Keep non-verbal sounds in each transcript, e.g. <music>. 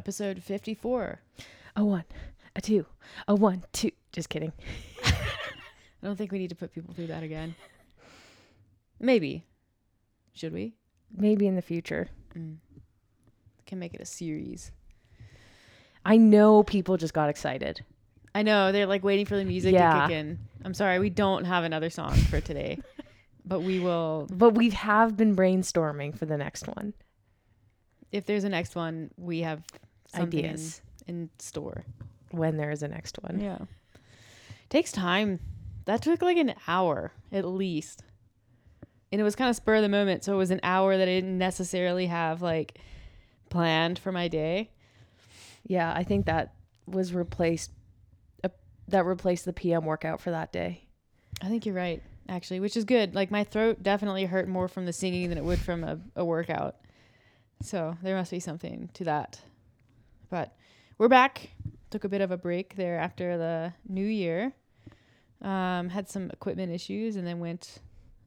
episode 54. A one, a two, a one, two. Just kidding. <laughs> I don't think we need to put people through that again. Maybe. Should we? Maybe in the future. Mm. Can make it a series. I know people just got excited. I know they're like waiting for the music Yeah. to kick in. I'm sorry, we don't have another song for today, <laughs> but we will. But we have been brainstorming for the next one. If there's a next one, we have Ideas in, store. when there is a next one. Yeah, takes time. That took like an hour at least, and it was kind of spur of the moment. So it was an hour that I didn't necessarily have like planned for my day. Yeah, I think that was replaced. Uh, that replaced the PM workout for that day. I think you're right, actually, which is good. Like my throat definitely hurt more from the singing than it would from a, a workout. So there must be something to that. But we're back. Took a bit of a break there after the new year. Um, had some equipment issues and then went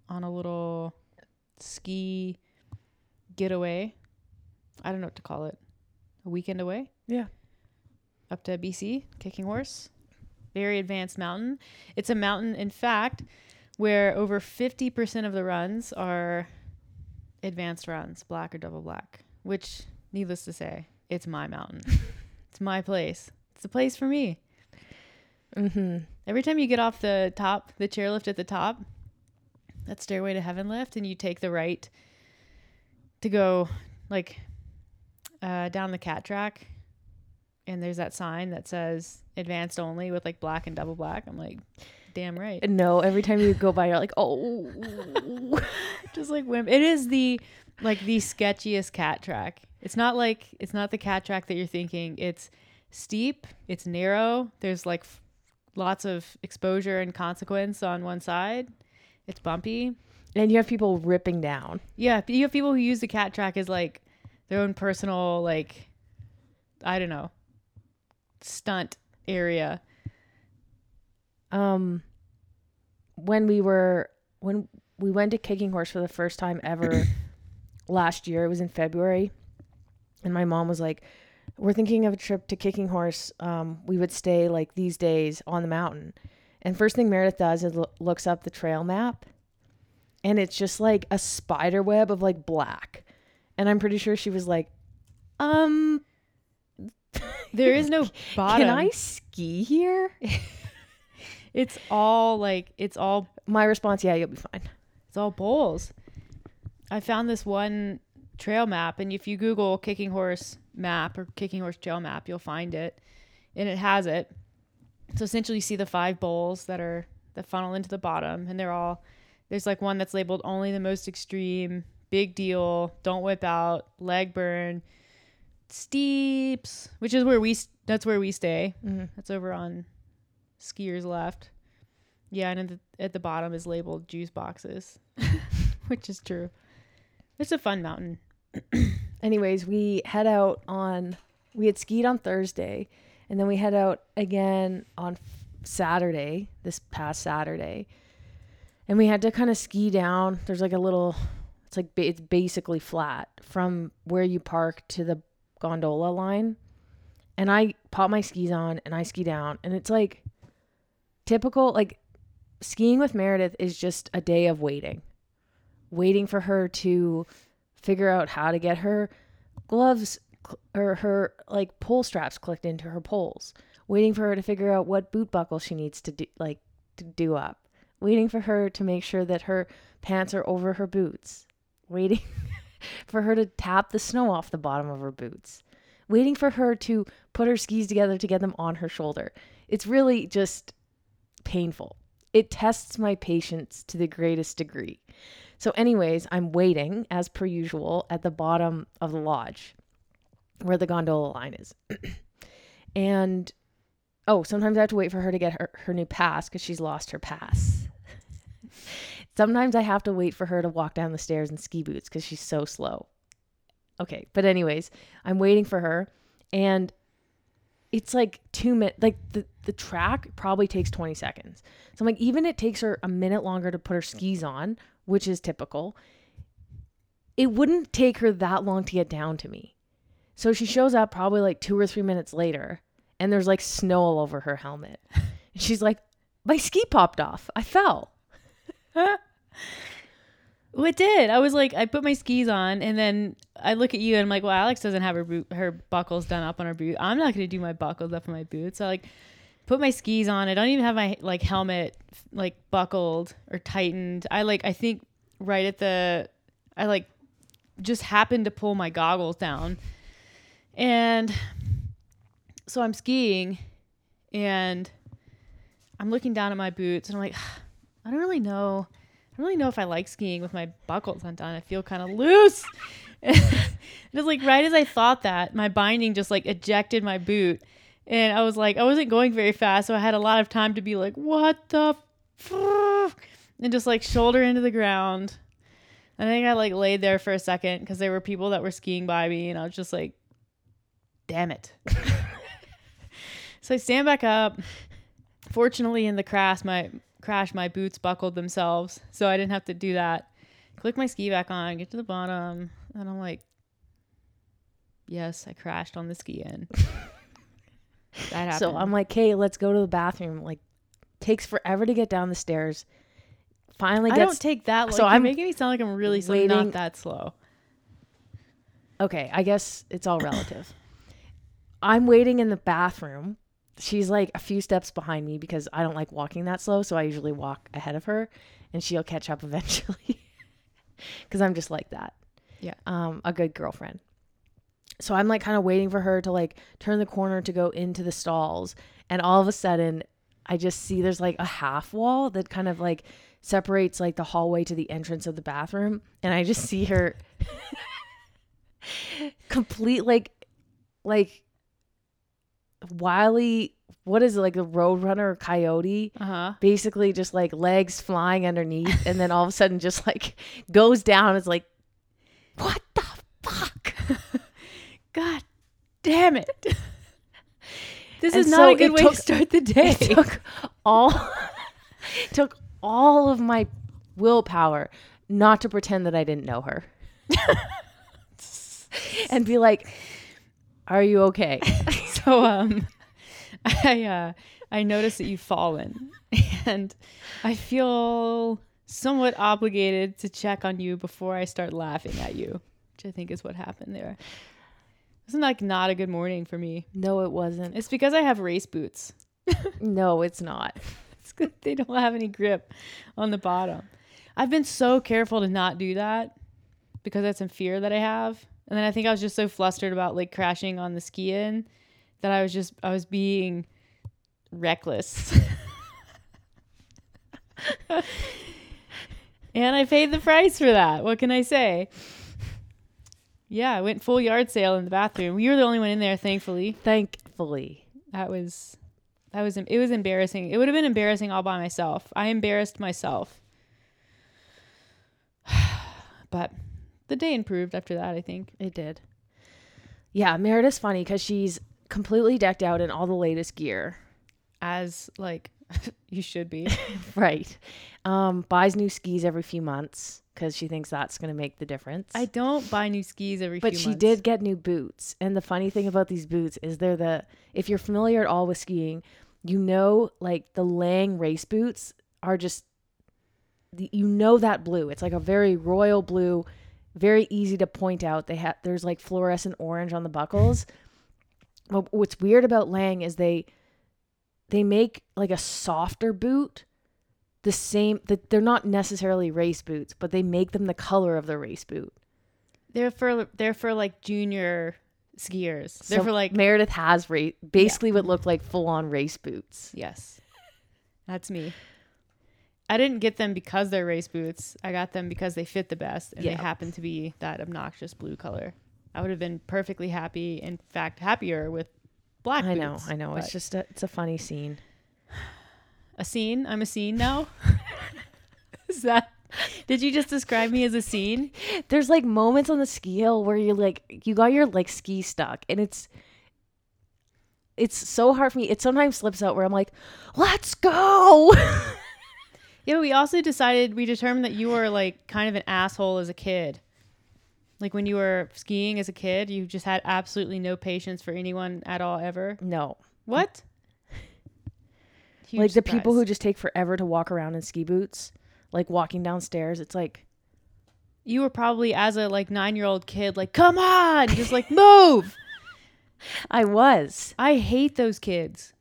on a little ski getaway. I don't know what to call it. A weekend away? Yeah. Up to BC, Kicking Horse. Very advanced mountain. It's a mountain, in fact, where over 50% of the runs are advanced runs, black or double black, which, needless to say, it's my mountain. <laughs> it's my place. It's the place for me. Mm-hmm. Every time you get off the top, the chairlift at the top, that stairway to heaven lift, and you take the right to go like uh, down the cat track, and there's that sign that says advanced only with like black and double black. I'm like, damn right. No, every time you go by, you're like, oh. <laughs> Just like wimp. It is the like the sketchiest cat track. It's not like it's not the cat track that you're thinking. It's steep. It's narrow. There's like f- lots of exposure and consequence on one side. It's bumpy. and you have people ripping down. Yeah, you have people who use the cat track as like their own personal like I don't know stunt area. Um, when we were when we went to Kicking Horse for the first time ever <coughs> last year, it was in February, and my mom was like, "We're thinking of a trip to Kicking Horse. Um, we would stay like these days on the mountain." And first thing Meredith does is lo- looks up the trail map, and it's just like a spider web of like black, and I'm pretty sure she was like, "Um, There is no bottom. <laughs> can I ski here?" <laughs> It's all like it's all My response, "Yeah, you'll be fine." It's all bowls. I found this one trail map, and if you Google Kicking Horse map or Kicking Horse trail map, you'll find it, and it has it. So essentially, you see the five bowls that are that funnel into the bottom, and they're all there's like one that's labeled only the most extreme, big deal, don't whip out, leg burn, steeps, which is where we that's where we stay. Mhm. That's over on skiers left. Yeah, and at the, at the bottom is labeled juice boxes, <laughs> which is true. It's a fun mountain. <clears throat> anyways, we head out on we had skied on Thursday and then we head out again on Saturday, this past Saturday. And we had to kind of ski down. There's like a little it's like it's basically flat from where you park to the gondola line. And I pop my skis on and I ski down and it's like typical like skiing with Meredith is just a day of waiting. Waiting for her to figure out how to get her gloves cl- or her like pull straps clicked into her poles. Waiting for her to figure out what boot buckle she needs to do like to do up. Waiting for her to make sure that her pants are over her boots. Waiting <laughs> for her to tap the snow off the bottom of her boots. Waiting for her to put her skis together to get them on her shoulder. It's really just painful it tests my patience to the greatest degree so, anyways, I'm waiting as per usual at the bottom of the lodge where the gondola line is. <clears throat> and oh, sometimes I have to wait for her to get her, her new pass because she's lost her pass. <laughs> sometimes I have to wait for her to walk down the stairs in ski boots because she's so slow. Okay, but anyways, I'm waiting for her and it's like two minutes like the, the track probably takes 20 seconds so i'm like even it takes her a minute longer to put her skis on which is typical it wouldn't take her that long to get down to me So she shows up probably like two or three minutes later, and there's like snow all over her helmet. <laughs> And she's like, "My ski popped off. I fell." <laughs> Well, it did. I was like, I put my skis on, and then I look at you, and I'm like, well, Alex doesn't have her boot, her buckles done up on her boot. I'm not gonna do my buckles up on my boots. So I, like, put my skis on. I don't even have my like helmet like buckled or tightened. I like, I think right at the, I like, just happened to pull my goggles down, and so I'm skiing, and I'm looking down at my boots, and I'm like, <sighs> I don't really know. I don't really know if I like skiing with my buckles undone. I feel kind of loose. <laughs> and it's like right as I thought that, my binding just like ejected my boot. And I was like, I wasn't going very fast, so I had a lot of time to be like, what the fuck? And just like shoulder into the ground. I think I like laid there for a second because there were people that were skiing by me, and I was just like, damn it. <laughs> so I stand back up. Fortunately, in the crash, my crash, my boots buckled themselves, so I didn't have to do that. Click my ski back on, get to the bottom, and I'm like, yes, I crashed on the ski in. <laughs> that happened. So I'm like, "Okay, let's go to the bathroom." Like, takes forever to get down the stairs. Finally I gets don't take that. Like, so I'm making me sound like I'm really waiting- not that slow. okay, I guess it's all relative. <coughs> I'm waiting in the bathroom. She's like a few steps behind me because I don't like walking that slow, so I usually walk ahead of her and she'll catch up <laughs> eventually. Cuz I'm just like that. Yeah. Um a good girlfriend. So I'm like kind of waiting for her to like turn the corner to go into the stalls and all of a sudden I just see there's like a half wall that kind of like separates like the hallway to the entrance of the bathroom and I just see her <laughs> complete like like wily what is it like a roadrunner or coyote Uh huh. basically just like legs flying underneath and then all of a sudden just like goes down it's like what the fuck <laughs> God damn it. This And is not so a good way took- to start the day. it took all <laughs> took all of my willpower not to pretend that I didn't know her <laughs> and be like are you okay so um <laughs> I uh I noticed that you've fallen <laughs> and I feel somewhat obligated to check on you before I start laughing at you, which I think is what happened there. It's not like not a good morning for me. no it wasn't It's because I have race boots. <laughs> no it's not It's good they don't have any grip on the bottom. I've been so careful to not do that because that's some fear that I have. And then I think I was just so flustered about like crashing on the ski in that I was just I was being reckless. and I paid the price for that. What can I say? Yeah, I went full yard sale in the bathroom. You were the only one in there, thankfully. thankfully That was that was it was embarrassing. It would have been embarrassing all by myself. I embarrassed myself. <sighs> but the day improved after that, I think. It did. Yeah, Meredith's funny because she's completely decked out in all the latest gear. As like <laughs> you should be. <laughs> Right. Um, buys new skis every few months because she thinks that's going to make the difference. I don't buy new skis every few months. but she months. did get new boots. And the funny thing about these boots is they're the, if you're familiar at all with skiing, you know, like the Lange race boots are just, the- you know, that blue. It's like a very royal blue, very easy to point out. They have, there's like fluorescent orange on the buckles. What's weird about Lange is they, they make like a softer boot the same that they're not necessarily race boots but they make them the color of the race boot They're for they're for like junior skiers. They're So for like Meredith has ra- basically what looked like full on race boots. yes. That's me. I didn't get them because they're race boots. I got them because they fit the best and Yeah. they happen to be that obnoxious blue color. I would have been perfectly happy, in fact, happier with black I boots. know, I know. It's just a, it's a funny scene. <sighs> a scene. I'm a scene now. <laughs> Is that? Did you just describe me as a scene? There's like moments on the ski hill where you're like you got your like ski stuck and it's it's so hard for me. It sometimes slips out where I'm like, "Let's go." <laughs> Yeah, we also decided we determined that you were like kind of an asshole as a kid. Like when you were skiing as a kid, you just had absolutely no patience for anyone at all ever. No. What? <laughs> Huge like the people who just take forever to walk around in ski boots, like walking downstairs. It's like, you were probably as a like nine year old kid, like, come on, just like move. <laughs> I was. I hate those kids.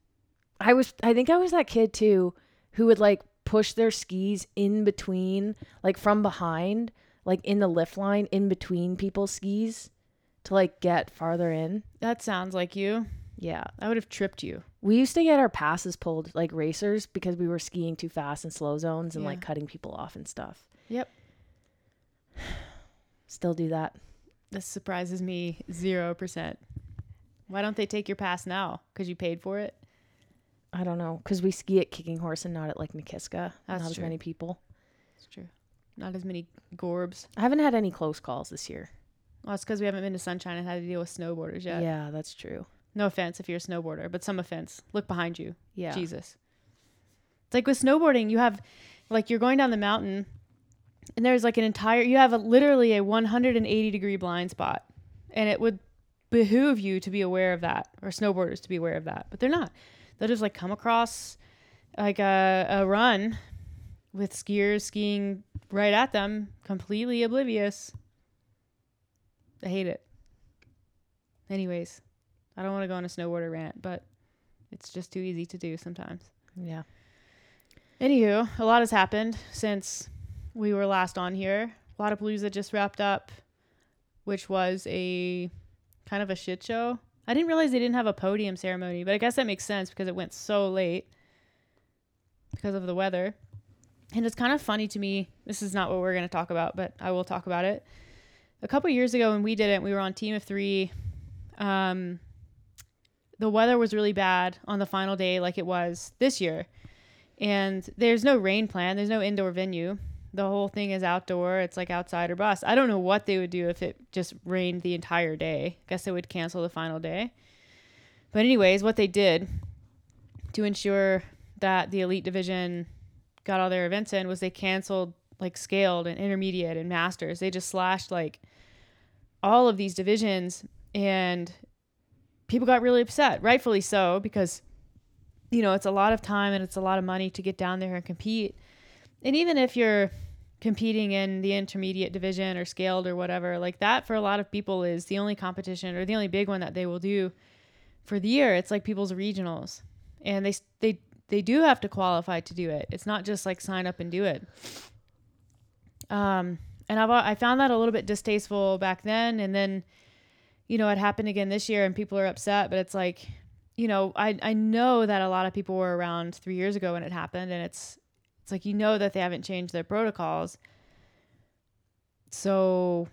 I was I think I was that kid too who would like push their skis in between like from behind like in the lift line in between people's skis to like get farther in. That sounds like you. Yeah. I would have tripped you. We used to get our passes pulled like racers because we were skiing too fast in slow zones and Yeah. like cutting people off and stuff. Yep. <sighs> Still do that. This surprises me zero percent. Why don't they take your pass now? Because you paid for it. I don't know cuz we ski at Kicking Horse and not at like Nakiska. That's not as many people. It's true. Not as many gorbs. I haven't had any close calls this year. Well, it's because we haven't been to Sunshine and had to deal with snowboarders yet. yeah that's true. No offense if you're a snowboarder, but some offense. Look behind you. Yeah. Jesus. It's like with snowboarding, you have like you're going down the mountain and there's like an entire you have a literally a 180 degree blind spot. And it would behoove you to be aware of that or snowboarders to be aware of that, but they're not. They'll just like come across like a, a run with skiers skiing right at them, completely oblivious. I hate it. Anyways, I don't want to go on a snowboarder rant, but it's just too easy to do sometimes. Yeah. Anywho, a lot has happened since we were last on here. Wodapalooza just wrapped up, which was a kind of a shit show. I didn't realize they didn't have a podium ceremony, but I guess that makes sense because it went so late because of the weather. And it's kind of funny to me. This is not what we're going to talk about, but I will talk about it. A couple years ago when we did it, we were on team of three. Um, the weather was really bad on the final day, like it was this year and there's no rain plan there's no indoor venue the whole thing is outdoor it's like outside or bus i don't know what they would do if it just rained the entire day guess they would cancel the final day but anyways what they did to ensure that the elite division got all their events in was they canceled like scaled and intermediate and masters they just slashed like all of these divisions and people got really upset rightfully so because you know, it's a lot of time and it's a lot of money to get down there and compete. And even if you're competing in the intermediate division or scaled or whatever, like that for a lot of people is the only competition or the only big one that they will do for the year. It's like people's regionals. And they they they do have to qualify to do it. It's not just like sign up and do it. Um and I've I found that a little bit distasteful back then and then you know, it happened again this year and people are upset, but it's like you know, I I know that a lot of people were around three years ago when it happened, and it's it's like you know that they haven't changed their protocols. So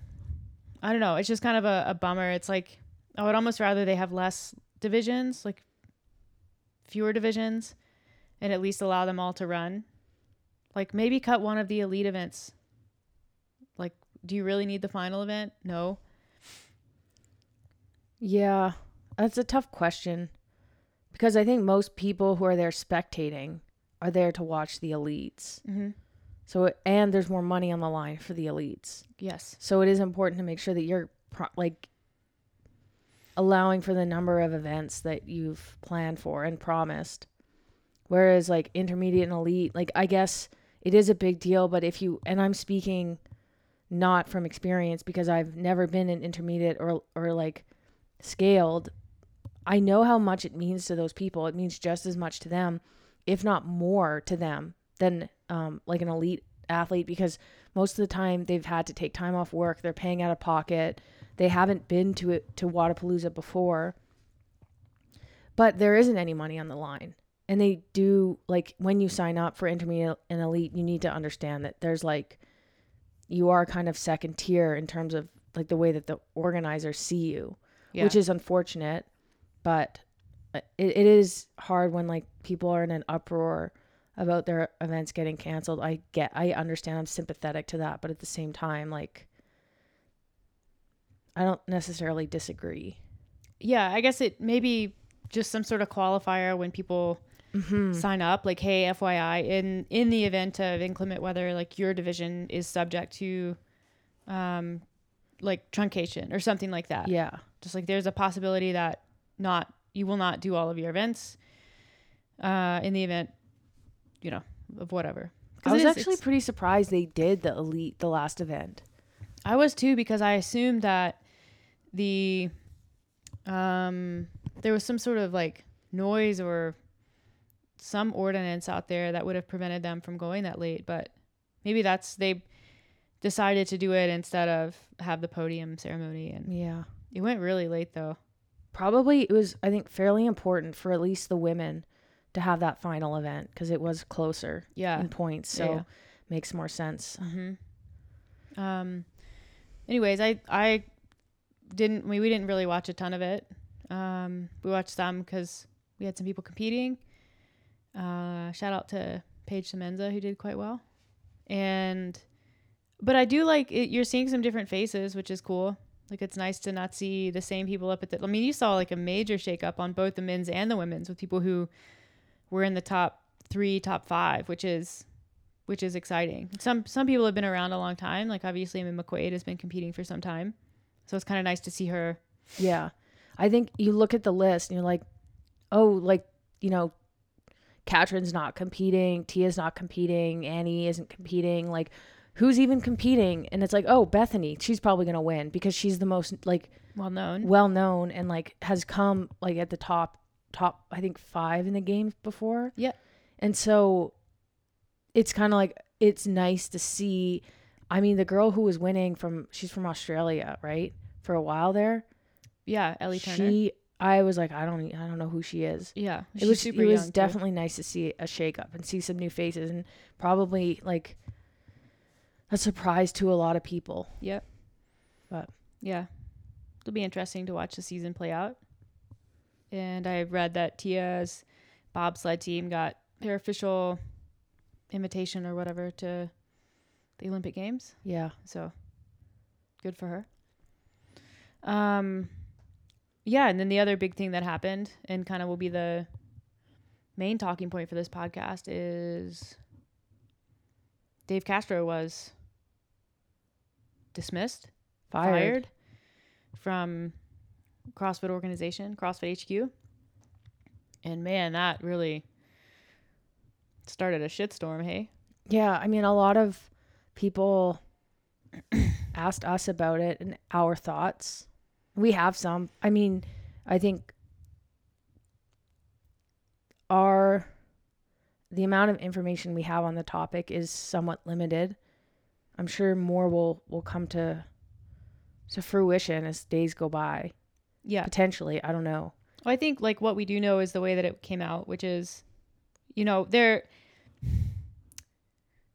I don't know. It's just kind of a, a bummer. It's like I would almost rather they have less divisions, like fewer divisions, and at least allow them all to run. Like maybe cut one of the elite events. Like, do you really need the final event? No. Yeah, that's a tough question because I think most people who are there spectating are there to watch the elites. Mm-hmm. So and there's more money on the line for the elites. Yes. So it is important to make sure that you're pro- like allowing for the number of events that you've planned for and promised. Whereas like intermediate and elite, like I guess it is a big deal, but if you and I'm speaking not from experience because I've never been in intermediate or or like scaled, I know how much it means to those people. It means just as much to them, if not more to them than um, like an elite athlete because most of the time they've had to take time off work. They're paying out of pocket. They haven't been to it to Wodapalooza before. But there isn't any money on the line. And they do like when you sign up for intermediate and elite, you need to understand that there's like you are kind of second tier in terms of like the way that the organizers see you Yeah. which is unfortunate. But uh, it, it is hard when like people are in an uproar about their events getting canceled. I get i understand i'm sympathetic to that but at the same time like i don't necessarily disagree. Yeah, I guess it maybe just some sort of qualifier when people mm-hmm. sign up, like, hey, FYI, in in the event of inclement weather, like your division is subject to um, like truncation or something like that. Yeah. Just like there's a possibility that not you will not do all of your events uh, in the event, you know, of whatever I was is- actually pretty surprised they did the elite the last event. I was too because I assumed that the um there was some sort of like noise or some ordinance out there that would have prevented them from going that late, but maybe that's they decided to do it instead of have the podium ceremony and Yeah. it went really late though. Probably it was I think fairly important for at least the women to have that final event because it was closer Yeah. in points, Yeah, so yeah. makes more sense. Mm-hmm. Um. Anyways, I I didn't. We we didn't really watch a ton of it. Um. We watched some because we had some people competing. Uh. Shout out to Paige Semenza who did quite well, and but I do like it, you're seeing some different faces, which is cool. Like it's nice to not see the same people up at the. I mean, you saw like a major shakeup on both the men's and the women's with people who were in the top three, top five, which is which is exciting. Some some people have been around a long time. Like obviously, Amy McQuaid has been competing for some time, so it's kind of nice to see her. Yeah. I think you look at the list and you're like, oh, like, you know, Katrin's not competing, Tia's not competing, Annie isn't competing. Like, who's even competing? And it's like, oh, Bethany, she's probably going to win because she's the most, like, Well known. well known and, like, has come, like, at the top, top, I think, five in the games before. Yeah. And so it's kind of like, it's nice to see. I mean, the girl who was winning from, she's from Australia, right? For a while there. Yeah, Ellie Turner. She, I was like, I don't, I don't know who she is. yeah, It was, super it was young, too. definitely nice to see a shake up and see some new faces and probably like a surprise to a lot of people. Yep. But- yeah, it'll be interesting to watch the season play out. And I read that Tia's bobsled team got their official invitation or whatever to the Olympic Games. Yeah. So good for her. Um yeah, and then the other big thing that happened and kind of will be the main talking point for this podcast is Dave Castro was dismissed, Fired. fired from CrossFit organization, CrossFit HQ. And man, that really started a shitstorm, hey? Yeah. I mean, a lot of people <clears throat> asked us about it and our thoughts. We have some. I mean, I think our the amount of information we have on the topic is somewhat limited. I'm sure more will will come to to fruition as days go by. Yeah. Potentially, I don't know. Well, I think like what we do know is the way that it came out, which is, you know, there,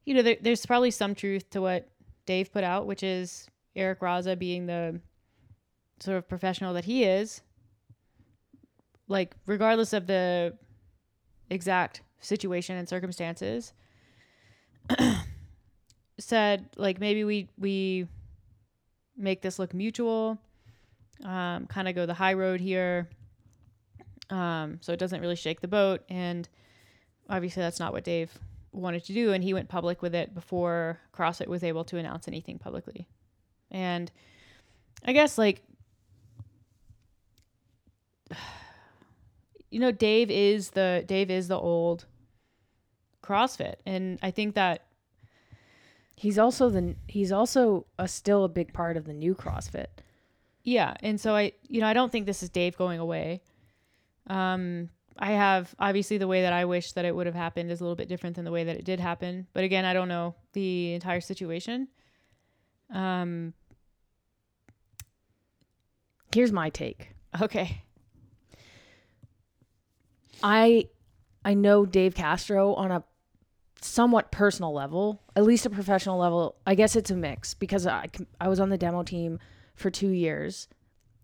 you know, there, there's probably some truth to what Dave put out, which is Eric Roza being the sort of professional that he is. Like, regardless of the exact situation and circumstances, <clears throat> said like maybe we we make this look mutual, um, kind of go the high road here um, so it doesn't really shake the boat. And obviously, that's not what Dave wanted to do. And he went public with it before CrossFit was able to announce anything publicly. And I guess, like, you know, Dave is the Dave is the old CrossFit, and I think that He's also the he's also a, still a big part of the new CrossFit. Yeah, and so I, you know, I don't think this is Dave going away. Um, I have obviously the way that I wish that it would have happened is a little bit different than the way that it did happen. But again, I don't know the entire situation. Um, Here's my take. <laughs> okay. I I know Dave Castro on a somewhat personal level, at least a professional level. I guess it's a mix because I I was on the demo team for 2 years.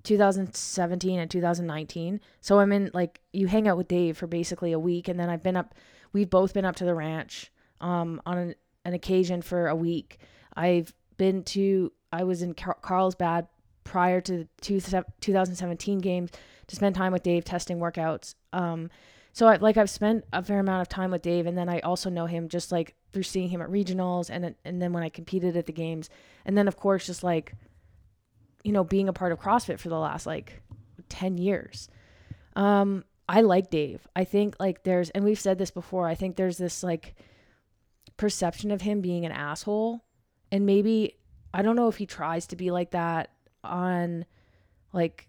2017 and 2019. So I'm in like you hang out with Dave for basically a week and then I've been up we've both been up to the ranch um on an, an occasion for a week. I've been to I was in Car- Carlsbad prior to the two, 2017 games to spend time with Dave testing workouts. Um so I like I've spent a fair amount of time with Dave and then I also know him just like through seeing him at regionals and and then when I competed at the games and then of course just like you know, being a part of CrossFit for the last like 10 years. Um, I like Dave. I think like there's, and we've said this before, I think there's this like perception of him being an asshole. And maybe, I don't know if he tries to be like that on like,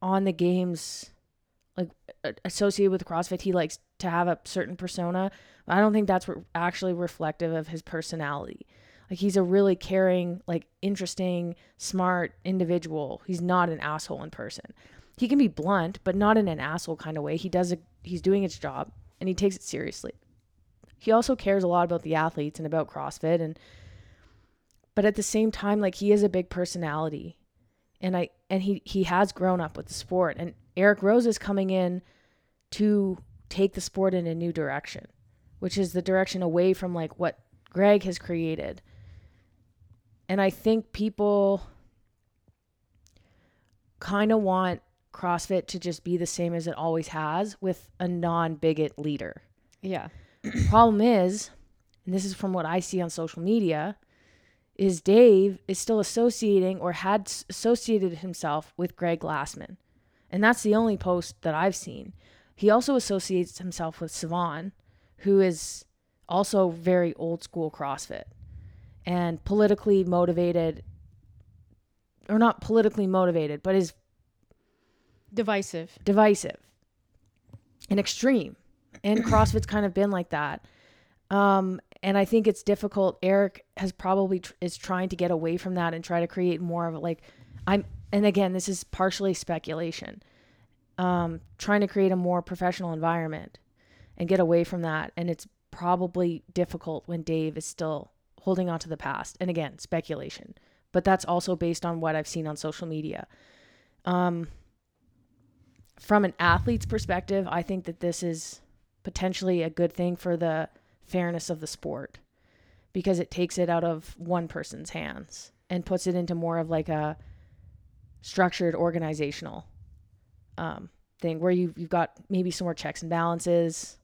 on the games like associated with CrossFit, he likes to have a certain persona. I don't think that's re- actually reflective of his personality. Like he's a really caring, like interesting, smart individual. He's not an asshole in person. He can be blunt, but not in an asshole kind of way. He does it. He's doing his job and he takes it seriously. He also cares a lot about the athletes and about CrossFit and but at the same time like he is a big personality. And I and he he has grown up with the sport and Eric Roza is coming in to take the sport in a new direction, which is the direction away from like what Greg has created. And I think people kind of want CrossFit to just be the same as it always has with a non bigot leader. Yeah. Problem is, and this is from what I see on social media, is Dave is still associating or had associated himself with Greg Glassman. And that's the only post that I've seen. He also associates himself with Sevan, who is also very old school CrossFit and politically motivated, or not politically motivated, but is Divisive. divisive and extreme. And CrossFit's kind of been like that. Um, and I think it's difficult. Eric has probably tr- is trying to get away from that and try to create more of like I'm. And again, this is partially speculation. Um, trying to create a more professional environment and get away from that. And it's probably difficult when Dave is still holding on to the past. And again, speculation. But that's also based on what I've seen on social media. Um, from an athlete's perspective, I think that this is potentially a good thing for the fairness of the sport because it takes it out of one person's hands and puts it into more of like a structured organizational um, thing where you you've got maybe some more checks and balances,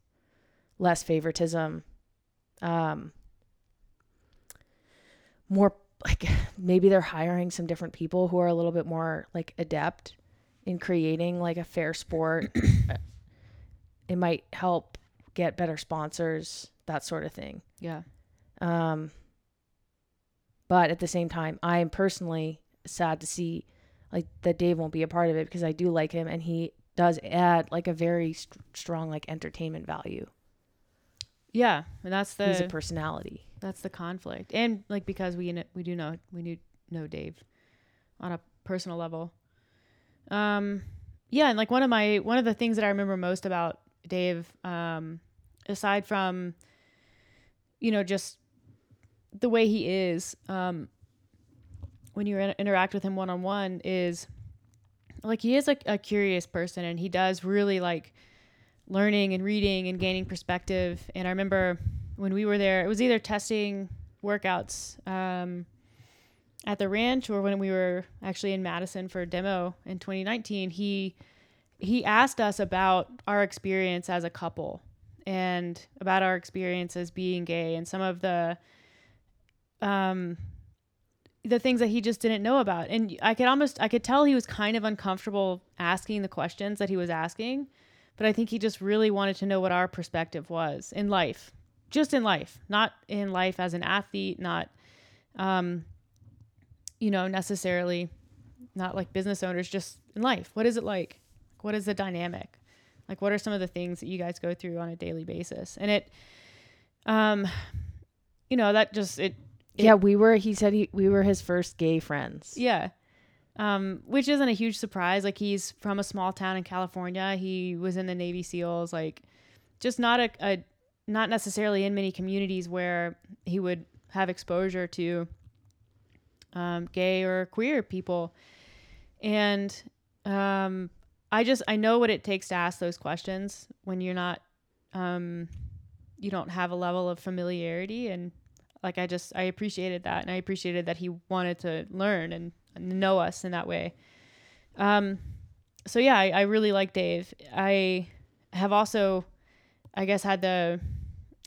less favoritism, um, more like <laughs> maybe they're hiring some different people who are a little bit more like adept in creating like a fair sport. <clears throat> it might help get better sponsors, that sort of thing. Yeah. Um, but at the same time, I am personally sad to see like that Dave won't be a part of it because I do like him and he does add like a very st- strong like entertainment value. Yeah. And that's He's a the personality. that's the conflict. And like because we we do know we do know Dave on a personal level. Um yeah, and like one of my one of the things that I remember most about Dave um aside from you know just the way he is um when you in- interact with him one on one is like he is like a curious person and he does really like learning and reading and gaining perspective. And I remember when we were there it was either testing workouts um at the ranch or when we were actually in Madison for a demo in 2019 he he asked us about our experience as a couple and about our experience as being gay and some of the um the things that he just didn't know about. And i could almost i could tell he was kind of uncomfortable asking the questions that he was asking but i think he just really wanted to know what our perspective was in life just in life not in life as an athlete not um you know necessarily not like business owners just in life. What is it like? What is the dynamic like what are some of the things that you guys go through on a daily basis and it um you know that just it It- yeah, we were. He said he, we were his first gay friends. yeah um which isn't a huge surprise like he's from a small town in california he was in the navy seals like just not a, a not necessarily in many communities where he would have exposure to um, gay or queer people and um, i just i know what it takes to ask those questions when you're not um, you don't have a level of familiarity. And like i just i appreciated that. And i appreciated that he wanted to learn and know us in that way. Um, so yeah I, I really like dave. I have also i guess had the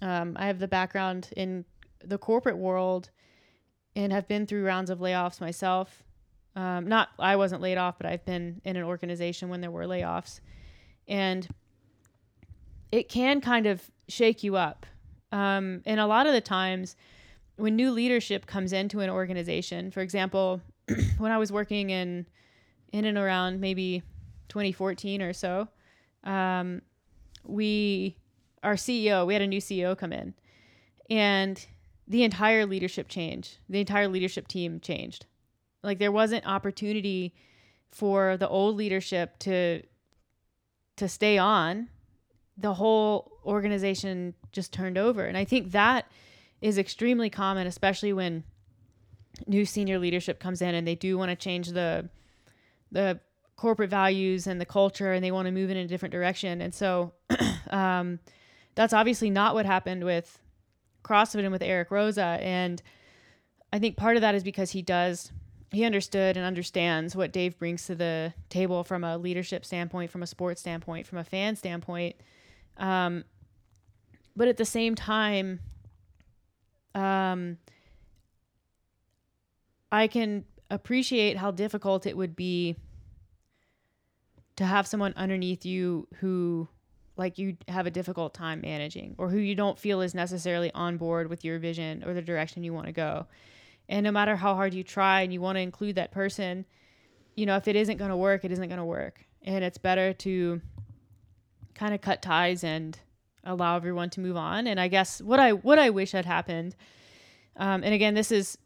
um, i have the background in the corporate world and have been through rounds of layoffs myself. Um, not I wasn't laid off, but I've been in an organization when there were layoffs, and it can kind of shake you up. Um, and a lot of the times, when new leadership comes into an organization, for example, <clears throat> when I was working in in and around maybe 2014 or so, um, we our CEO we had a new CEO come in, and the entire leadership changed. The entire leadership team changed like there wasn't opportunity for the old leadership to to stay on. The whole organization just turned over. And I think that is extremely common, especially when new senior leadership comes in and they do want to change the the corporate values and the culture and they want to move in a different direction. And so <clears throat> um, that's obviously not what happened with CrossFit and with Eric Roza. And I think part of that is because he does he understood and understands what Dave brings to the table from a leadership standpoint, from a sports standpoint, from a fan standpoint. Um, but at the same time, um, I can appreciate how difficult it would be to have someone underneath you who like you have a difficult time managing or who you don't feel is necessarily on board with your vision or the direction you want to go. And no matter how hard you try and you want to include that person, you know, if it isn't going to work, it isn't going to work. And it's better to kind of cut ties and allow everyone to move on. And I guess what I what I wish had happened, um, and again, this is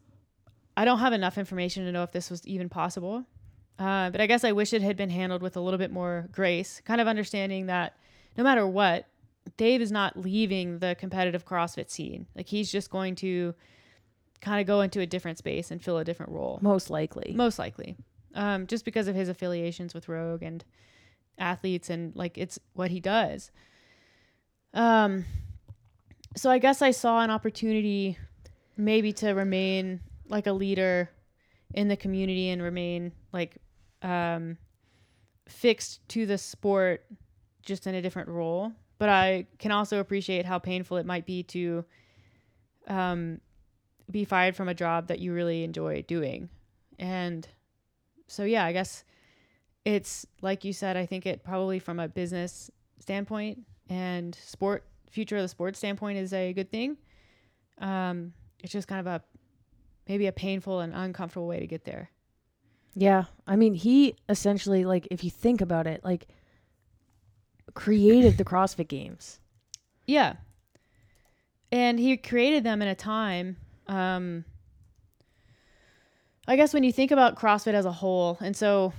I don't have enough information to know if this was even possible. Uh, but I guess I wish it had been handled with a little bit more grace, kind of understanding that no matter what, Dave is not leaving the competitive CrossFit scene. Like he's just going to kind of go into a different space and fill a different role. Most likely. Most likely. Um, just because of his affiliations with Rogue and athletes and like it's what he does. Um, so I guess I saw an opportunity maybe to remain like a leader in the community and remain like um, fixed to the sport just in a different role. But I can also appreciate how painful it might be to um, be fired from a job that you really enjoy doing. And so, yeah, I guess it's like you said, I think it probably from a business standpoint and sport future of the sport standpoint is a good thing. Um, it's just kind of a maybe a painful and uncomfortable way to get there. Yeah. I mean, he essentially, like, if you think about it, like, created the CrossFit Games. Yeah. And he created them in a time um, I guess when you think about CrossFit as a whole, and so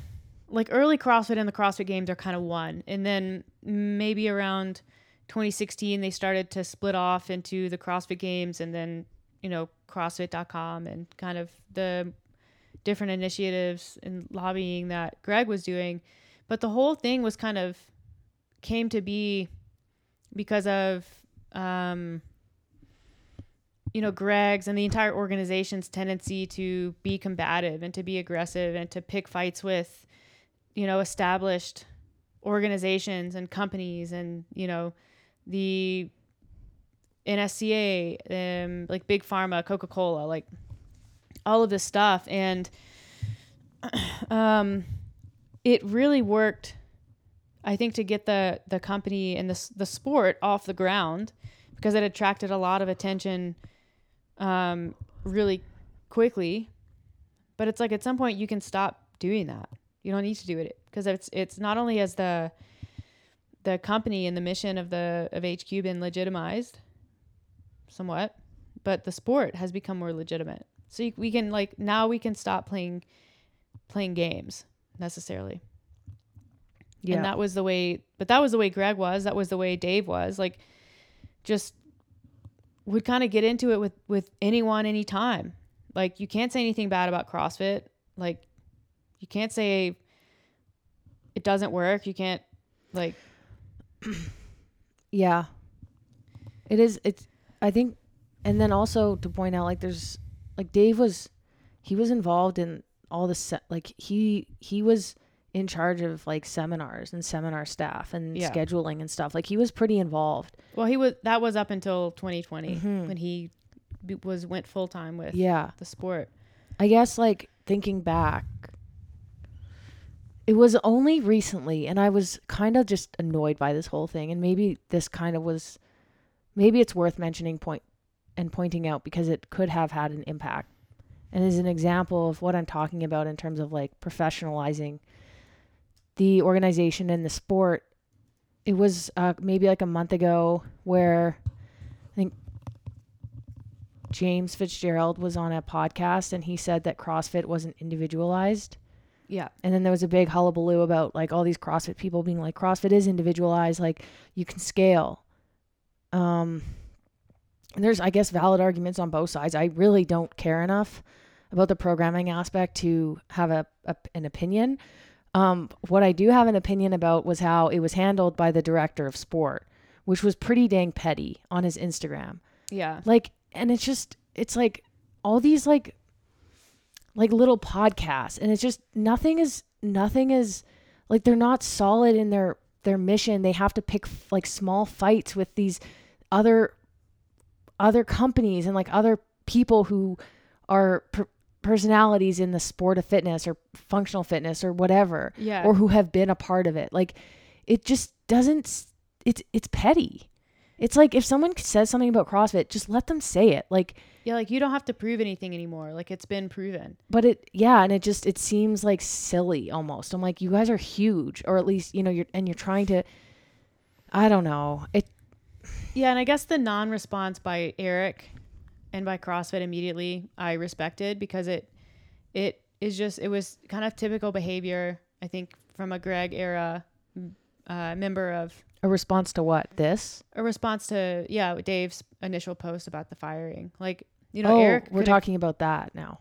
like early CrossFit and the CrossFit Games are kind of one, and then maybe around 2016 they started to split off into the CrossFit Games, and then you know CrossFit.com and kind of the different initiatives and lobbying that Greg was doing, but the whole thing was kind of came to be because of um, you know, Greg's and the entire organization's tendency to be combative and to be aggressive and to pick fights with, you know, established organizations and companies and, you know, the NSCA, um, like Big Pharma, Coca Cola, like all of this stuff. And <clears throat> um, it really worked, I think, to get the, the company and the, the sport off the ground because it attracted a lot of attention um, really quickly. But it's like at some point you can stop doing that. You don't need to do it because it's it's not only as the the company and the mission of the of HQ been legitimized somewhat, but the sport has become more legitimate. So you, we can like now we can stop playing playing games necessarily. Yeah. And that was the way but that was the way Greg was, that was the way Dave was. Like just would kind of get into it with with anyone anytime. Like you can't say anything bad about CrossFit. Like you can't say it doesn't work. You can't like <clears throat> yeah. It is it's I think and then also to point out like there's like Dave was he was involved in all the set like he he was in charge of like seminars and seminar staff and yeah. scheduling and stuff. Like he was pretty involved. Well, he was that was up until 2020 mm-hmm. when he b- was went full time with Yeah. the sport. I guess like thinking back, it was only recently, and I was kind of just annoyed by this whole thing. And maybe this kind of was, maybe it's worth mentioning point and pointing out because it could have had an impact, and is an example of what I'm talking about in terms of like professionalizing the organization and the sport. It was uh, maybe like a month ago where I think James Fitzgerald was on a podcast and he said that CrossFit wasn't individualized. Yeah. And then there was a big hullabaloo about like all these CrossFit people being like CrossFit is individualized, like you can scale. Um and there's I guess valid arguments on both sides. I really don't care enough about the programming aspect to have a, a an opinion. Um what I do have an opinion about was how it was handled by the director of sport, which was pretty dang petty on his Instagram Yeah. like and it's just it's like all these like like little podcasts and it's just nothing is nothing is like they're not solid in their their mission they have to pick like small fights with these other other companies and like other people who are personalities in the sport of fitness or functional fitness or whatever Yeah. or who have been a part of it like it just doesn't it's it's petty it's like if someone says something about CrossFit, just let them say it. Like, yeah, like you don't have to prove anything anymore. Like it's been proven. but it, yeah, and it just it seems like silly almost. I'm like, you guys are huge, or at least you know you're and you're trying to. I don't know. It Yeah, and I guess the non-response by Eric and by CrossFit immediately I respected because it it is just it was kind of typical behavior I think from a Greg era uh, member of a response to what this? a response to yeah Dave's initial post about the firing. Like you know oh, Eric we're talking about that now.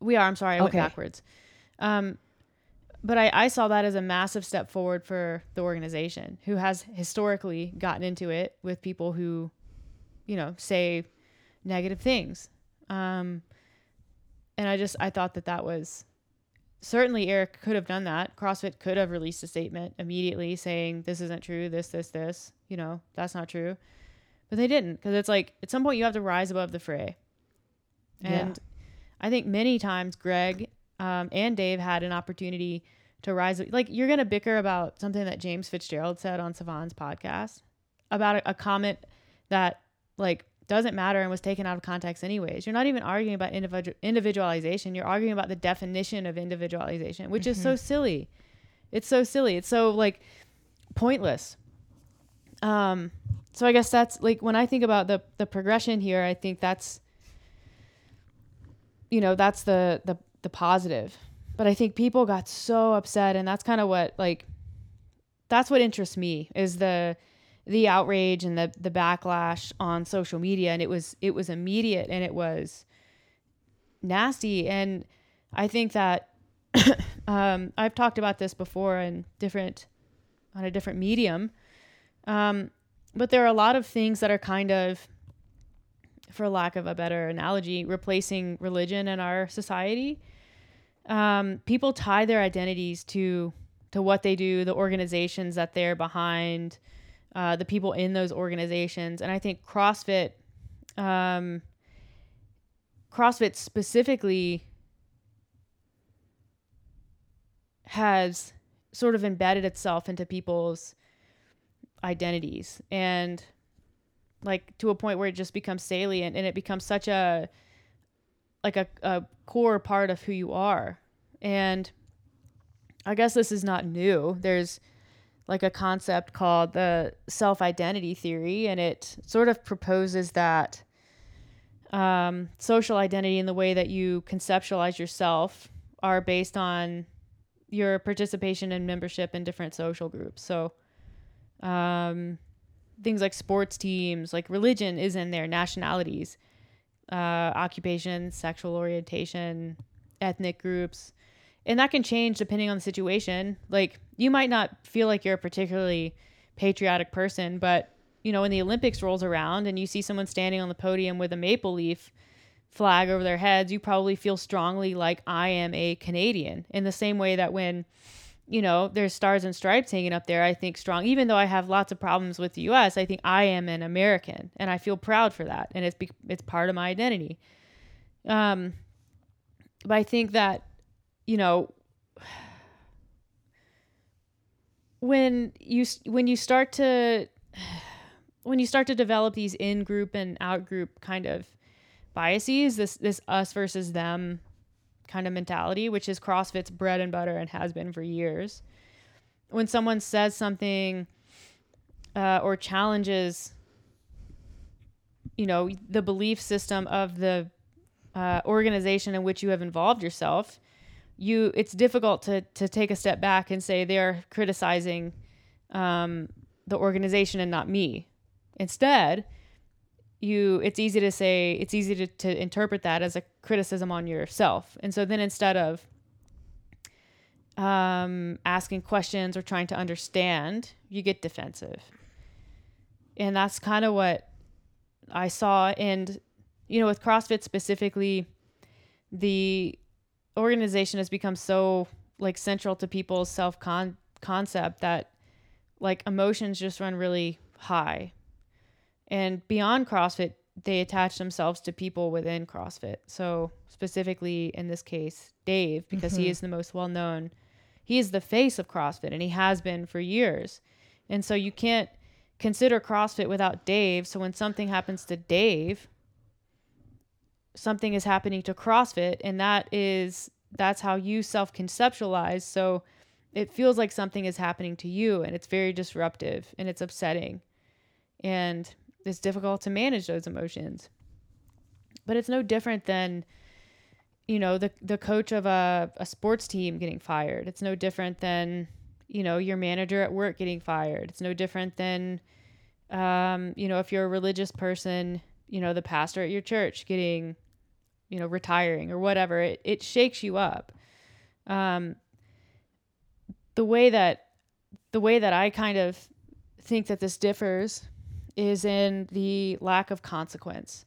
We are. I'm sorry, I went Okay. backwards. Um, but I, I saw that as a massive step forward for the organization, who has historically gotten into it with people who, you know, say negative things. Um, and I just I thought that that was certainly Eric could have done that. CrossFit could have released a statement immediately saying this isn't true, this this this. You know, that's not true. But they didn't because it's like at some point you have to rise above the fray. Yeah. And I think many times Greg um, and Dave had an opportunity to rise. Like you're gonna bicker about something that James Fitzgerald said on Sevan's podcast about a, a comment that like doesn't matter and was taken out of context anyways. You're not even arguing about individual individualization. You're arguing about the definition of individualization, which is so silly. It's so silly. It's so like pointless. Um, so I guess that's like when I think about the the progression here, I think that's you know, that's the the the positive. But I think people got so upset and that's kind of what like that's what interests me is the the outrage and the the backlash on social media and it was it was immediate and it was nasty. And I think that <coughs> um, I've talked about this before in different on a different medium. Um, but there are a lot of things that are kind of for lack of a better analogy replacing religion in our society. Um, people tie their identities to to what they do the organizations that they're behind uh, the people in those organizations. And i think crossfit um, crossfit specifically has sort of embedded itself into people's identities. And like to a point where it just becomes salient and it becomes such a like a, a core part of who you are. And i guess this is not new. There's like a concept called the self identity theory and it sort of proposes that um, social identity and the way that you conceptualize yourself are based on your participation and membership in different social groups so um, things like sports teams, like religion is in there, nationalities, uh, occupation, sexual orientation, ethnic groups. And that can change depending on the situation. Like you might not feel like you're a particularly patriotic person, but you know, when the Olympics rolls around and you see someone standing on the podium with a maple leaf flag over their heads, you probably feel strongly like I am a Canadian in the same way that when you know, there's stars and stripes hanging up there. I think strong, even though I have lots of problems with the U.S. I think I am an American, and I feel proud for that, and it's be- it's part of my identity. Um, but I think that, you know, when you when you start to when you start to develop these in group and out group kind of biases, this this us versus them kind of mentality, which is CrossFit's bread and butter and has been for years. When someone says something uh, or challenges, you know, the belief system of the uh, organization in which you have involved yourself, you it's difficult to to take a step back and say they're criticizing um, the organization and not me. Instead, you it's easy to say it's easy to, to interpret that as a criticism on yourself. And so then instead of um, asking questions or trying to understand you get defensive. And that's kind of what i saw. And you know with crossfit specifically the organization has become so like central to people's self con concept that like emotions just run really high and beyond CrossFit, they attach themselves to people within CrossFit. So, specifically in this case, Dave, because mm-hmm. he is the most well known, he is the face of CrossFit and he has been for years. And so, you can't consider CrossFit without Dave. So, when something happens to Dave, something is happening to CrossFit, and that is that's how you self conceptualize. So, it feels like something is happening to you and it's very disruptive and it's upsetting. And it's difficult to manage those emotions. But it's no different than, you know, the the coach of a, a sports team getting fired. It's no different than, you know, your manager at work getting fired. It's no different than um, you know, if you're a religious person, you know, the pastor at your church getting, you know, retiring or whatever. It it shakes you up. Um the way that the way that I kind of think that this differs is in the lack of consequence.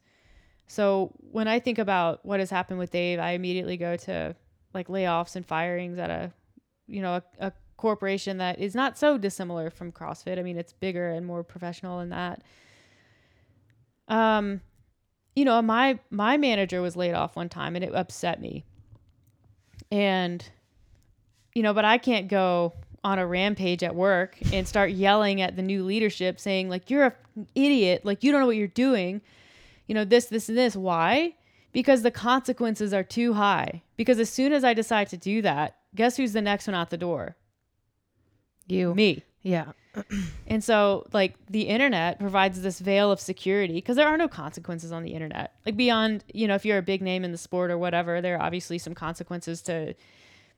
So when I think about what has happened with Dave, I immediately go to like layoffs and firings at a, you know, a, a corporation that is not so dissimilar from CrossFit. I mean, it's bigger and more professional than that. Um, you know, my my manager was laid off one time and it upset me. And you know, but I can't go on a rampage at work and start yelling at the new leadership saying like you're a idiot. Like you don't know what you're doing. You know this this and this. Why? Because the consequences are too high. Because as soon as i decide to do that guess who's the next one out the door? You. Me. Yeah and so like the internet provides this veil of security because there are no consequences on the internet like beyond you know if you're a big name in the sport or whatever there are obviously some consequences to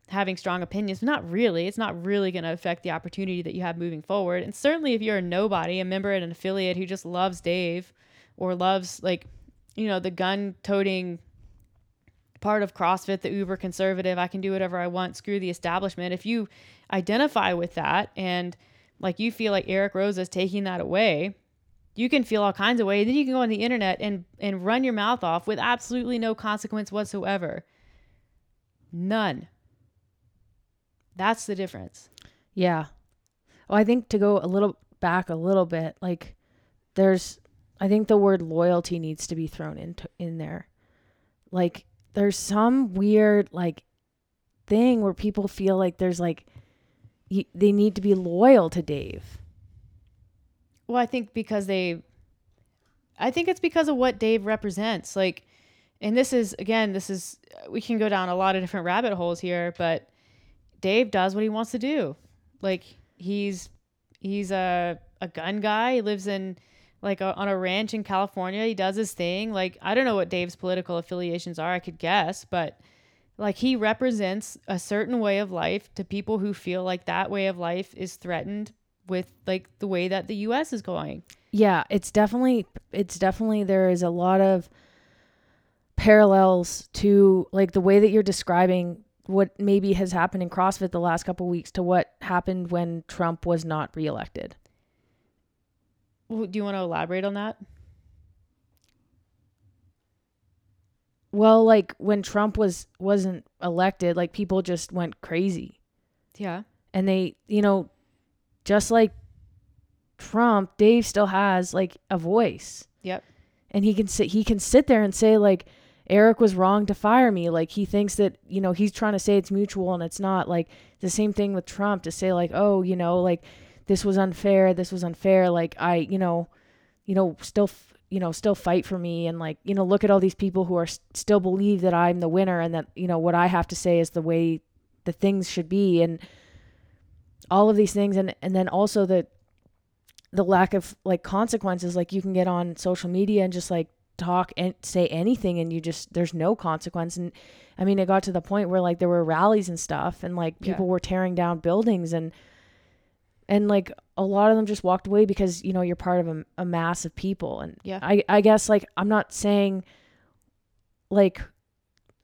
having strong opinions, not really. It's not really going to affect the opportunity that you have moving forward. And certainly if you're a nobody, a member at an affiliate who just loves Dave or loves like, you know, the gun toting part of CrossFit, the uber conservative, I can do whatever I want, screw the establishment. If you identify with that and like you feel like Eric Roza is taking that away, you can feel all kinds of ways. Then you can go on the internet and and run your mouth off with absolutely no consequence whatsoever. None. That's the difference. Yeah. Well, I think to go a little back a little bit, like there's I think the word loyalty needs to be thrown into in there. Like there's some weird like thing where people feel like there's like y- they need to be loyal to Dave. Well, I think because they I think it's because of what Dave represents. Like and this is again, this is we can go down a lot of different rabbit holes here, but Dave does what he wants to do. Like he's he's a a gun guy. He lives in like a, on a ranch in California. He does his thing. Like I don't know what Dave's political affiliations are. I could guess, but like he represents a certain way of life to people who feel like that way of life is threatened with like the way that the US is going. Yeah, it's definitely it's definitely there is a lot of parallels to like the way that you're describing what maybe has happened in CrossFit the last couple weeks to what happened when Trump was not reelected. Do you want to elaborate on that? Well, like when Trump was wasn't elected, like people just went crazy. Yeah. and they you know just like Trump Dave still has like a voice Yep. and he can sit he can sit there and say like Eric was wrong to fire me like he thinks that you know he's trying to say it's mutual and it's not like the same thing with Trump to say like oh you know like this was unfair this was unfair like I you know you know still f- you know still fight for me and like you know look at all these people who are s- still believe that I'm the winner and that you know what I have to say is the way the things should be and all of these things. And and then also the the lack of like consequences. Like you can get on social media and just like talk and say anything and you just there's no consequence. And i mean it got to the point where like there were rallies and stuff and like Yeah. people were tearing down buildings and and like a lot of them just walked away because you know you're part of a, a mass of people. And Yeah. i i guess like i'm not saying like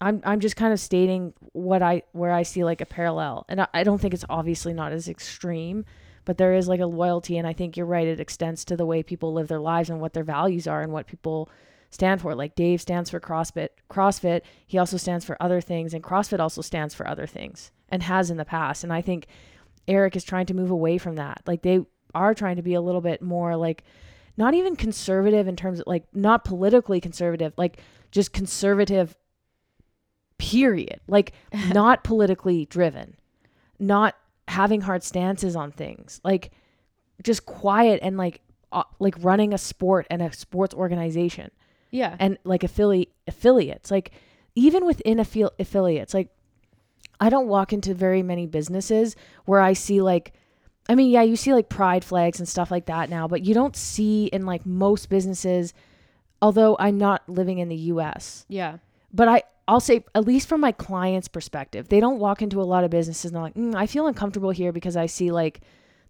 i'm i'm just kind of stating what i where i see like a parallel. And i, I don't think it's obviously not as extreme but there is like a loyalty. And i think you're right. It extends to the way people live their lives and what their values are and what people stand for. Like dave stands for crossfit crossfit. He also stands for other things. And crossfit also stands for other things and has in the past. And i think eric is trying to move away from that. Like they are trying to be a little bit more like not even conservative in terms of like not politically conservative like just conservative period. Like <laughs> not politically driven not having hard stances on things like just quiet and like uh, like running a sport and a sports organization. Yeah. and like affiliate affiliates. Like even within affi- affiliates like i don't walk into very many businesses where i see like i mean yeah you see like pride flags and stuff like that now but you don't see in like most businesses although i'm not living in the us yeah. but I I'll say at least from my clients' perspective, they don't walk into a lot of businesses and they're like, mm, I feel uncomfortable here because I see like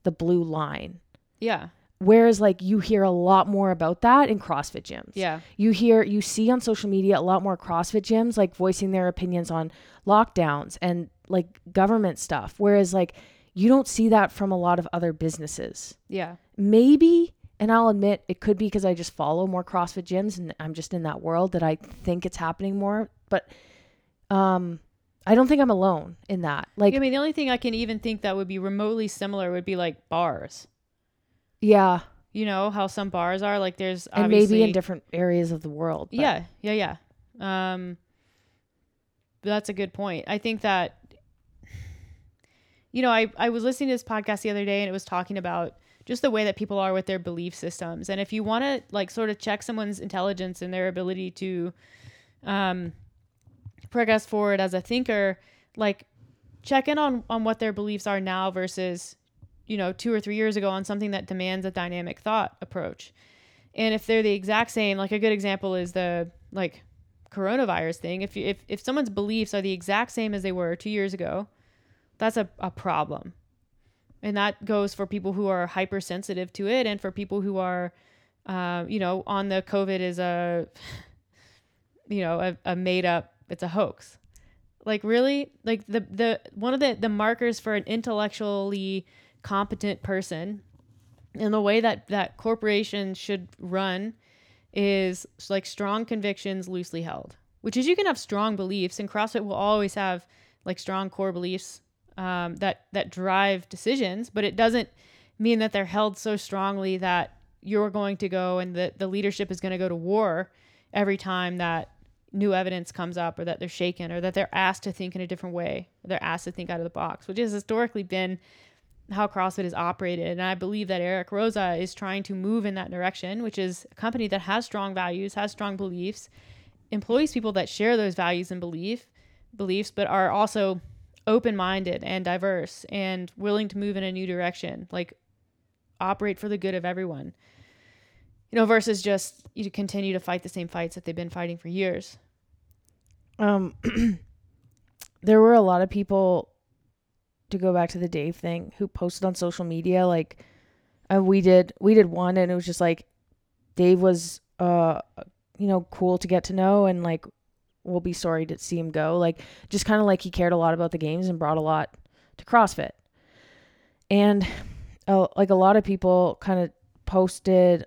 the blue line. Yeah. Whereas like you hear a lot more about that in CrossFit gyms. Yeah. You hear you see on social media a lot more CrossFit gyms like voicing their opinions on lockdowns and like government stuff. Whereas like you don't see that from a lot of other businesses. Yeah. Maybe and I'll admit it could be because I just follow more CrossFit gyms and I'm just in that world that I think it's happening more. But um I don't think I'm alone in that. Like I mean, the only thing I can even think that would be remotely similar would be like bars. Yeah. You know how some bars are like there's And obviously maybe in different areas of the world. but- Yeah, yeah, yeah. Um, that's a good point. I think that, you know, I, I was listening to this podcast the other day and it was talking about just the way that people are with their belief systems. And if you want to like sort of check someone's intelligence and their ability to um, progress forward as a thinker, like check in on, on what their beliefs are now versus, you know, two or three years ago on something that demands a dynamic thought approach. And if they're the exact same, like a good example is the like coronavirus thing. If you, if if someone's beliefs are the exact same as they were two years ago, that's a, a problem. And that goes for people who are hypersensitive to it and for people who are uh, you know, on the COVID is a <laughs> you know, a, a made up it's a hoax. Like really? Like the the one of the the markers for an intellectually competent person. And the way that that corporations should run is like strong convictions loosely held which is you can have strong beliefs and crossfit will always have like strong core beliefs um, that that drive decisions but it doesn't mean that they're held so strongly that you're going to go and the, the leadership is going to go to war every time that new evidence comes up or that they're shaken or that they're asked to think in a different way they're asked to think out of the box which has historically been how CrossFit is operated. And I believe that Eric Roza is trying to move in that direction, which is a company that has strong values, has strong beliefs, employs people that share those values and belief beliefs, but are also open-minded and diverse and willing to move in a new direction, like operate for the good of everyone. You know, versus just you continue to fight the same fights that they've been fighting for years. Um, <clears throat> there were a lot of people to go back to the Dave thing who posted on social media like uh, we did we did one and it was just like Dave was uh you know cool to get to know and like we'll be sorry to see him go. Like just kind of like he cared a lot about the games and brought a lot to CrossFit. And uh, like a lot of people kind of posted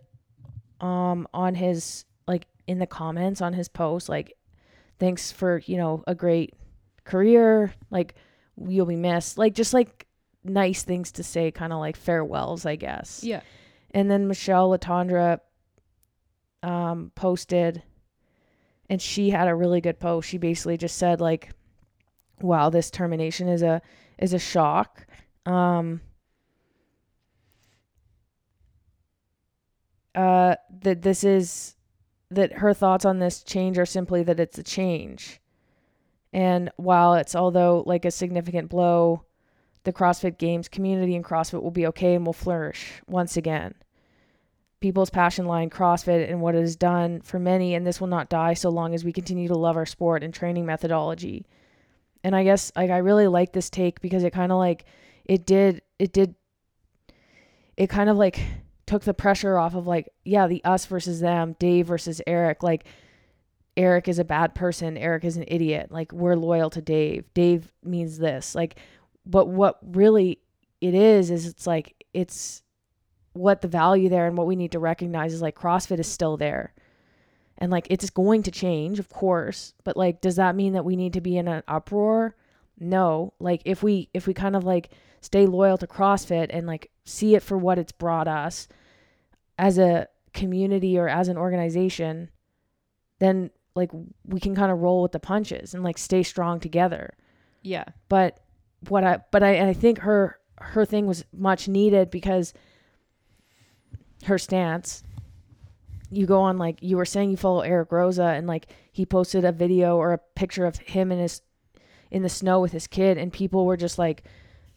um on his like in the comments on his post like thanks for you know a great career. Like you'll be missed like just like nice things to say, kind of like farewells, I guess. Yeah. And then Michele Letendre um, posted, and she had a really good post. She basically just said like, "Wow, this termination is a is a shock." Um, uh, that this is that her thoughts on this change are simply that it's a change. And while it's although like a significant blow, the CrossFit Games community and CrossFit will be okay and will flourish once again. People's passion line CrossFit and what it has done for many, and this will not die so long as we continue to love our sport and training methodology. And I guess like I really like this take because it kind of like it did it did it kind of like took the pressure off of like yeah the us versus them Dave versus Eric like Eric is a bad person Eric is an idiot like we're loyal to Dave Dave means this like but what really it is is it's like it's what the value there and what we need to recognize is like CrossFit is still there. And like it's going to change, of course, but like does that mean that we need to be in an uproar? No. Like if we if we kind of like stay loyal to CrossFit and like see it for what it's brought us as a community or as an organization, then like we can kind of roll with the punches and like stay strong together. Yeah. But what I but I I think her her thing was much needed because her stance you go on like you were saying you follow Eric Roza and like he posted a video or a picture of him in his in the snow with his kid and people were just like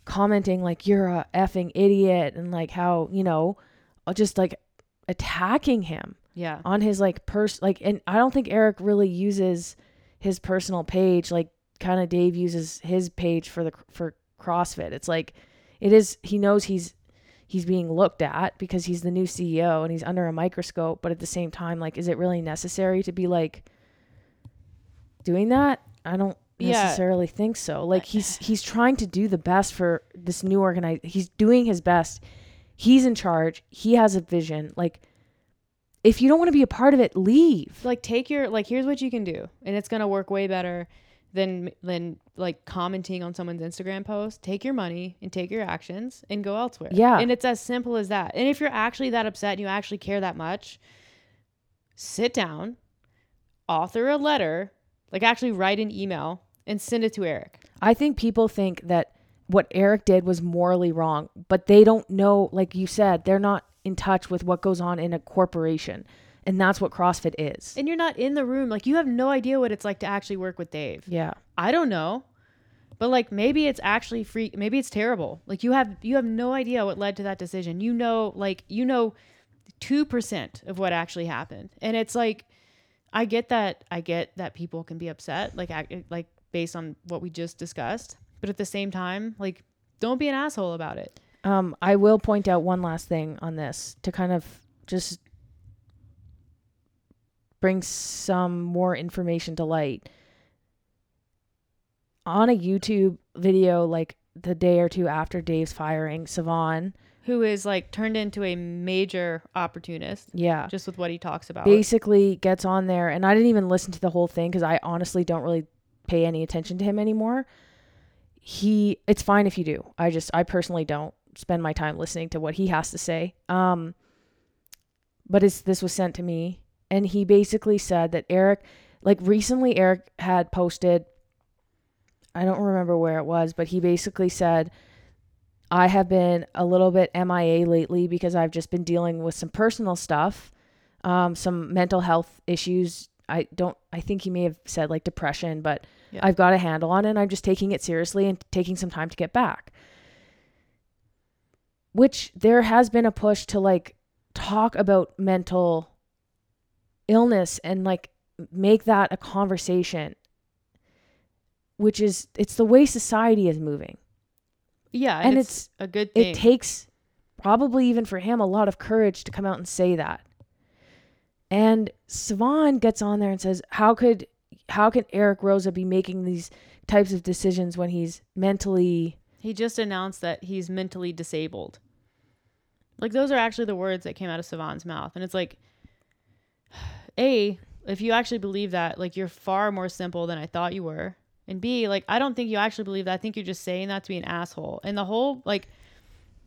commenting like you're a effing idiot and like how you know uh, just like attacking him Yeah. on his like pers like and I don't think Eric really uses his personal page like kind of Dave uses his page for the for CrossFit. It's like it is he knows he's he's being looked at because he's the new CEO and he's under a microscope, but at the same time like is it really necessary to be like doing that? I don't Yeah. necessarily think so. Like he's <sighs> he's trying to do the best for this new organize he's doing his best. He's in charge. He has a vision. Like if you don't want to be a part of it, leave. like take your like here's what you can do and it's going to work way better than than like commenting on someone's Instagram post. Take your money and take your actions and go elsewhere. Yeah. And it's as simple as that. And if you're actually that upset and you actually care that much, sit down, author a letter, like actually write an email and send it to Eric. I think people think that what Eric did was morally wrong, but they don't know, like you said, they're not in touch with what goes on in a corporation. And that's what CrossFit is. And you're not in the room. Like you have no idea what it's like to actually work with Dave. Yeah. I don't know. But like maybe it's actually free maybe it's terrible. Like you have you have no idea what led to that decision. You know like you know 2% of what actually happened. And it's like I get that I get that people can be upset like like based on what we just discussed, but at the same time like don't be an asshole about it. Um, I will point out one last thing on this to kind of just bring some more information to light. On a YouTube video, like the day or two after Dave's firing, Sevan, Who is like turned into a major opportunist yeah, just with what he talks about. basically gets on there, and I didn't even listen to the whole thing because I honestly don't really pay any attention to him anymore. He, it's fine if you do. I just, I personally don't spend my time listening to what he has to say. Um, but it's, this was sent to me, and he basically said that Eric, like recently, Eric had posted. I don't remember where it was, but he basically said, I have been a little bit MIA lately because I've just been dealing with some personal stuff, um, some mental health issues. I don't, I think he may have said like depression, but Yeah. I've got a handle on it and I'm just taking it seriously and taking some time to get back. Which there has been a push to like talk about mental illness and like make that a conversation, which is, it's the way society is moving yeah, and, and it's, a good thing. it takes probably even for him a lot of courage to come out and say that. And Sevan gets on there and says, "How could how can Eric Roza be making these types of decisions when he's mentally He just announced that he's mentally disabled. Like those are actually the words that came out of Sevan's mouth. And it's like <sighs> A, if you actually believe that, like you're far more simple than I thought you were. And B, like I don't think you actually believe that. I think you're just saying that to be an asshole. And the whole like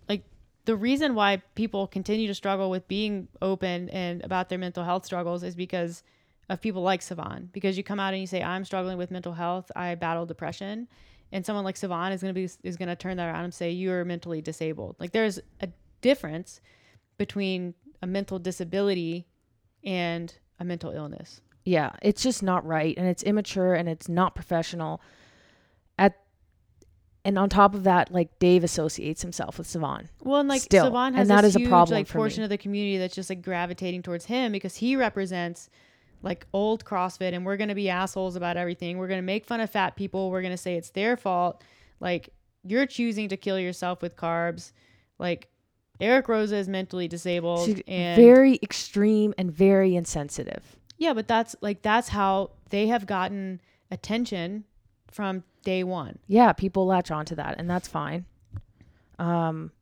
like the reason why people continue to struggle with being open and about their mental health struggles is because of people like Sevan. Because you come out and you say, I'm struggling with mental health, I battle depression. And someone like Sevan is gonna be is gonna turn that around and say, You're mentally disabled. Like there's a difference between a mental disability and a mental illness. Yeah, it's just not right and it's immature and it's not professional. At and on top of that, like Dave associates himself with Sevan. Well, and like Still, Sevan and has that this is a huge problem like portion me. of the community that's just like gravitating towards him because he represents like old CrossFit and we're gonna be assholes about everything. We're gonna make fun of fat people. We're gonna say it's their fault. Like you're choosing to kill yourself with carbs. Like Eric Roza is mentally disabled She's and very extreme and very insensitive. yeah, but that's like that's how they have gotten attention from day one. Yeah, people latch onto that and that's fine. Um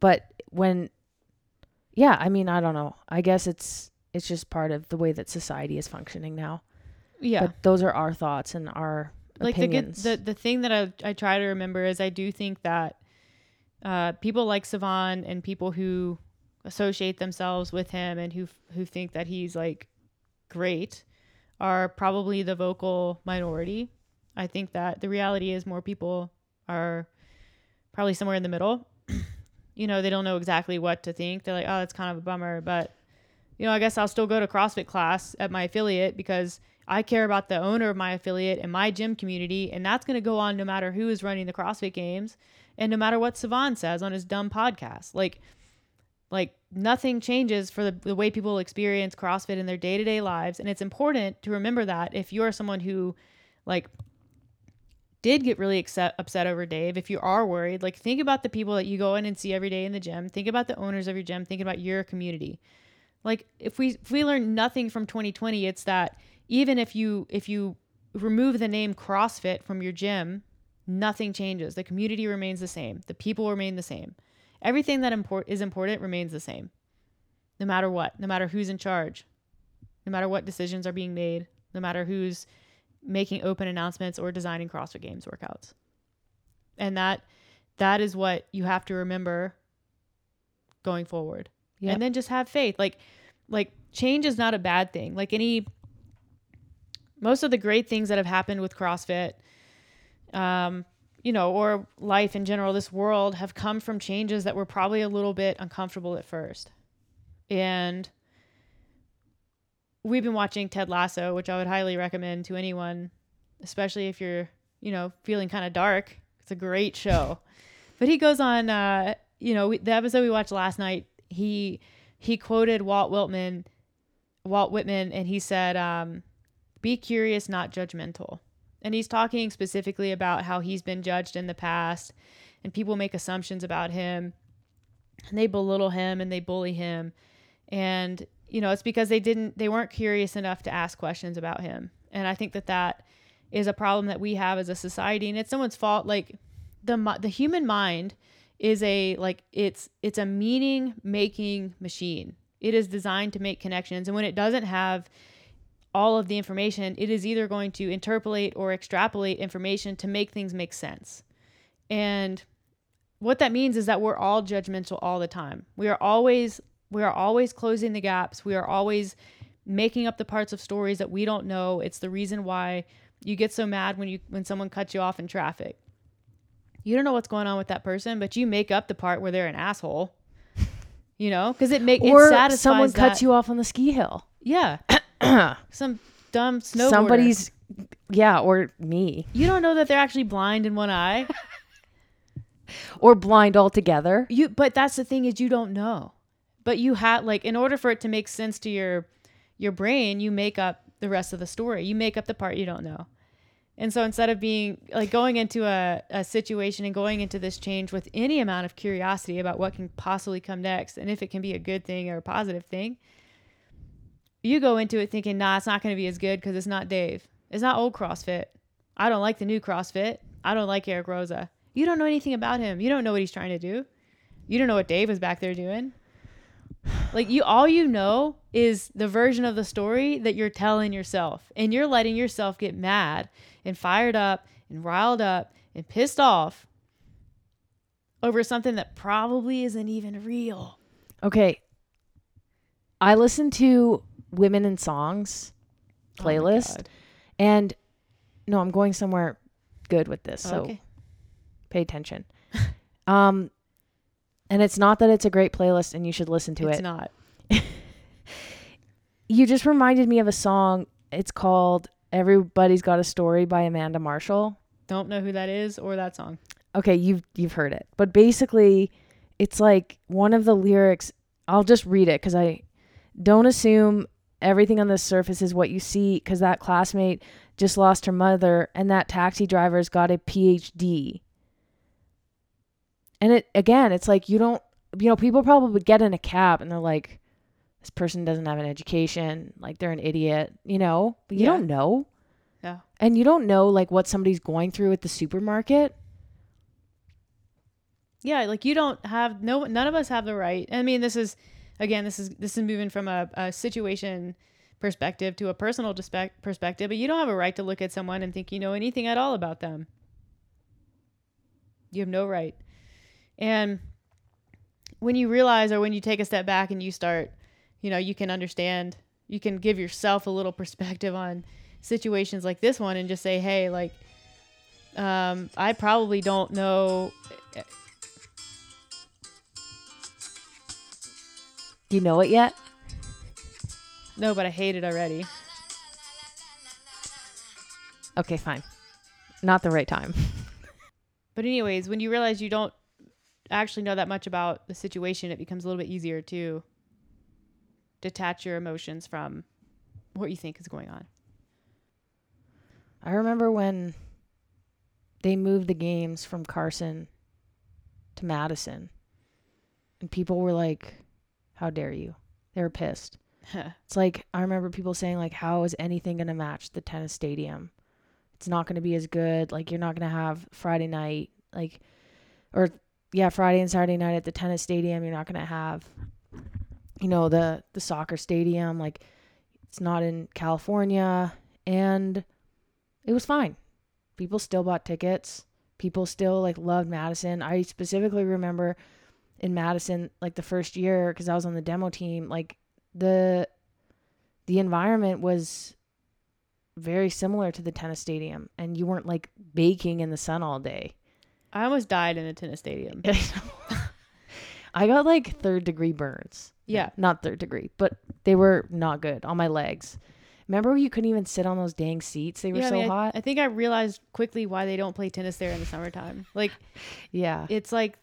but when yeah, I mean, I don't know. I guess it's it's just part of the way that society is functioning now. Yeah. But those are our thoughts and our like the good opinions. the the thing that I I try to remember is I do think that uh, people like Sevan and people who associate themselves with him and who who think that he's like great are probably the vocal minority. I think that the reality is more people are probably somewhere in the middle. <clears throat> you know, they don't know exactly what to think. They're like, "Oh, that's kind of a bummer," but you know, I guess I'll still go to CrossFit class at my affiliate because I care about the owner of my affiliate and my gym community, and that's going to go on no matter who is running the CrossFit Games, and no matter what Sevan says on his dumb podcast. Like, like nothing changes for the, the way people experience CrossFit in their day to day lives, and it's important to remember that if you are someone who, like, did get really upset, upset over Dave, if you are worried, like think about the people that you go in and see every day in the gym. Think about the owners of your gym. Think about your community. Like if we if we learn nothing from 2020, it's that even if you if you remove the name CrossFit from your gym, nothing changes. The community remains the same. The people remain the same. Everything that import is important remains the same. No matter what, no matter who's in charge, no matter what decisions are being made, no matter who's making open announcements or designing CrossFit Games workouts. And that that is what you have to remember going forward. Yep. And then just have faith. Like like change is not a bad thing. Like any most of the great things that have happened with CrossFit um you know, or life in general, this world have come from changes that were probably a little bit uncomfortable at first. And we've been watching Ted Lasso, which I would highly recommend to anyone, especially if you're, you know, feeling kind of dark. It's a great show. <laughs> but he goes on, uh, you know, we, the episode we watched last night, he he quoted Walt Whitman, Walt Whitman, and he said, um, "Be curious, not judgmental." And he's talking specifically about how he's been judged in the past, and people make assumptions about him, and they belittle him and they bully him, and you know it's because they didn't they weren't curious enough to ask questions about him. And i think that that is a problem that we have as a society and it's someone's fault. Like the the human mind is a like it's it's a meaning making machine it is designed to make connections and when it doesn't have all of the information it is either going to interpolate or extrapolate information to make things make sense and what that means is that we're all judgmental all the time we are always we are always closing the gaps. We are always making up the parts of stories that we don't know. It's the reason why you get so mad when you when someone cuts you off in traffic. You don't know what's going on with that person, but you make up the part where they're an asshole. <laughs> You know, because it make or it someone that, cuts you off on the ski hill. Yeah, <coughs> some dumb snowboarder. Somebody's yeah, or me. You don't know that they're actually blind in one eye. <laughs> Or blind altogether. You, but that's the thing is you don't know. But you have like in order for it to make sense to your your brain, you make up the rest of the story. You make up the part you don't know. And so instead of being like going into a, a situation and going into this change with any amount of curiosity about what can possibly come next and if it can be a good thing or a positive thing, you go into it thinking, nah, it's not going to be as good because it's not Dave. It's not old CrossFit. I don't like the new CrossFit. I don't like Eric Roza. You don't know anything about him. You don't know what he's trying to do. You don't know what Dave is back there doing. Like you all you know is the version of the story that you're telling yourself. And you're letting yourself get mad and fired up and riled up and pissed off over something that probably isn't even real. Okay. I listen to Women in Songs Oh playlist God. and no, I'm going somewhere good with this. So okay. pay attention. <laughs> um and it's not that it's a great playlist and you should listen to it's it. It's not. <laughs> You just reminded me of a song. It's called Everybody's Got a Story by Amanda Marshall. Don't know who that is or that song. okay, you've you've heard it. But basically, it's like one of the lyrics. I'll just read it because I don't assume everything on the surface is what you see. Because that classmate just lost her mother, and that taxi driver's got a PhD. And it again, it's like you don't. You know, people probably get in a cab and they're like, "This person doesn't have an education. Like they're an idiot." You know, but you Yeah. don't know. Yeah. And you don't know like what somebody's going through at the supermarket. Yeah, like you don't have no none of us have the right. I mean, this is again, this is this is moving from a, a situation perspective to a personal dispe- perspective, but you don't have a right to look at someone and think you know anything at all about them. You have no right. And when you realize or when you take a step back and you start, you know, you can understand, you can give yourself a little perspective on situations like this one and just say, "Hey, like um, I probably don't know Do you know it yet? No, but I hate it already. Okay, fine. Not the right time. <laughs> But anyways, when you realize you don't actually know that much about the situation, it becomes a little bit easier to detach your emotions from what you think is going on. I remember when they moved the games from Carson to Madison, and people were like, "How dare you?" They were pissed. <laughs> It's like I remember people saying like, "How is anything going to match the tennis stadium? It's not going to be as good. Like you're not going to have Friday night, like, or yeah, Friday and Saturday night at the tennis stadium. You're not going to have, you know, the the soccer stadium. Like, it's not in California, and it was fine. People still bought tickets. People still like loved Madison. I specifically remember in Madison, like the first year, because I was on the demo team, like the the environment was very similar to the tennis stadium and you weren't like baking in the sun all day. I almost died in a tennis stadium. <laughs> I got like third degree burns. Yeah. Not third degree, but they were not good on my legs. Remember you couldn't even sit on those dang seats? They were Yeah, I so mean, I- hot. I think I realized quickly why they don't play tennis there in the summertime. Like <laughs> yeah. it's like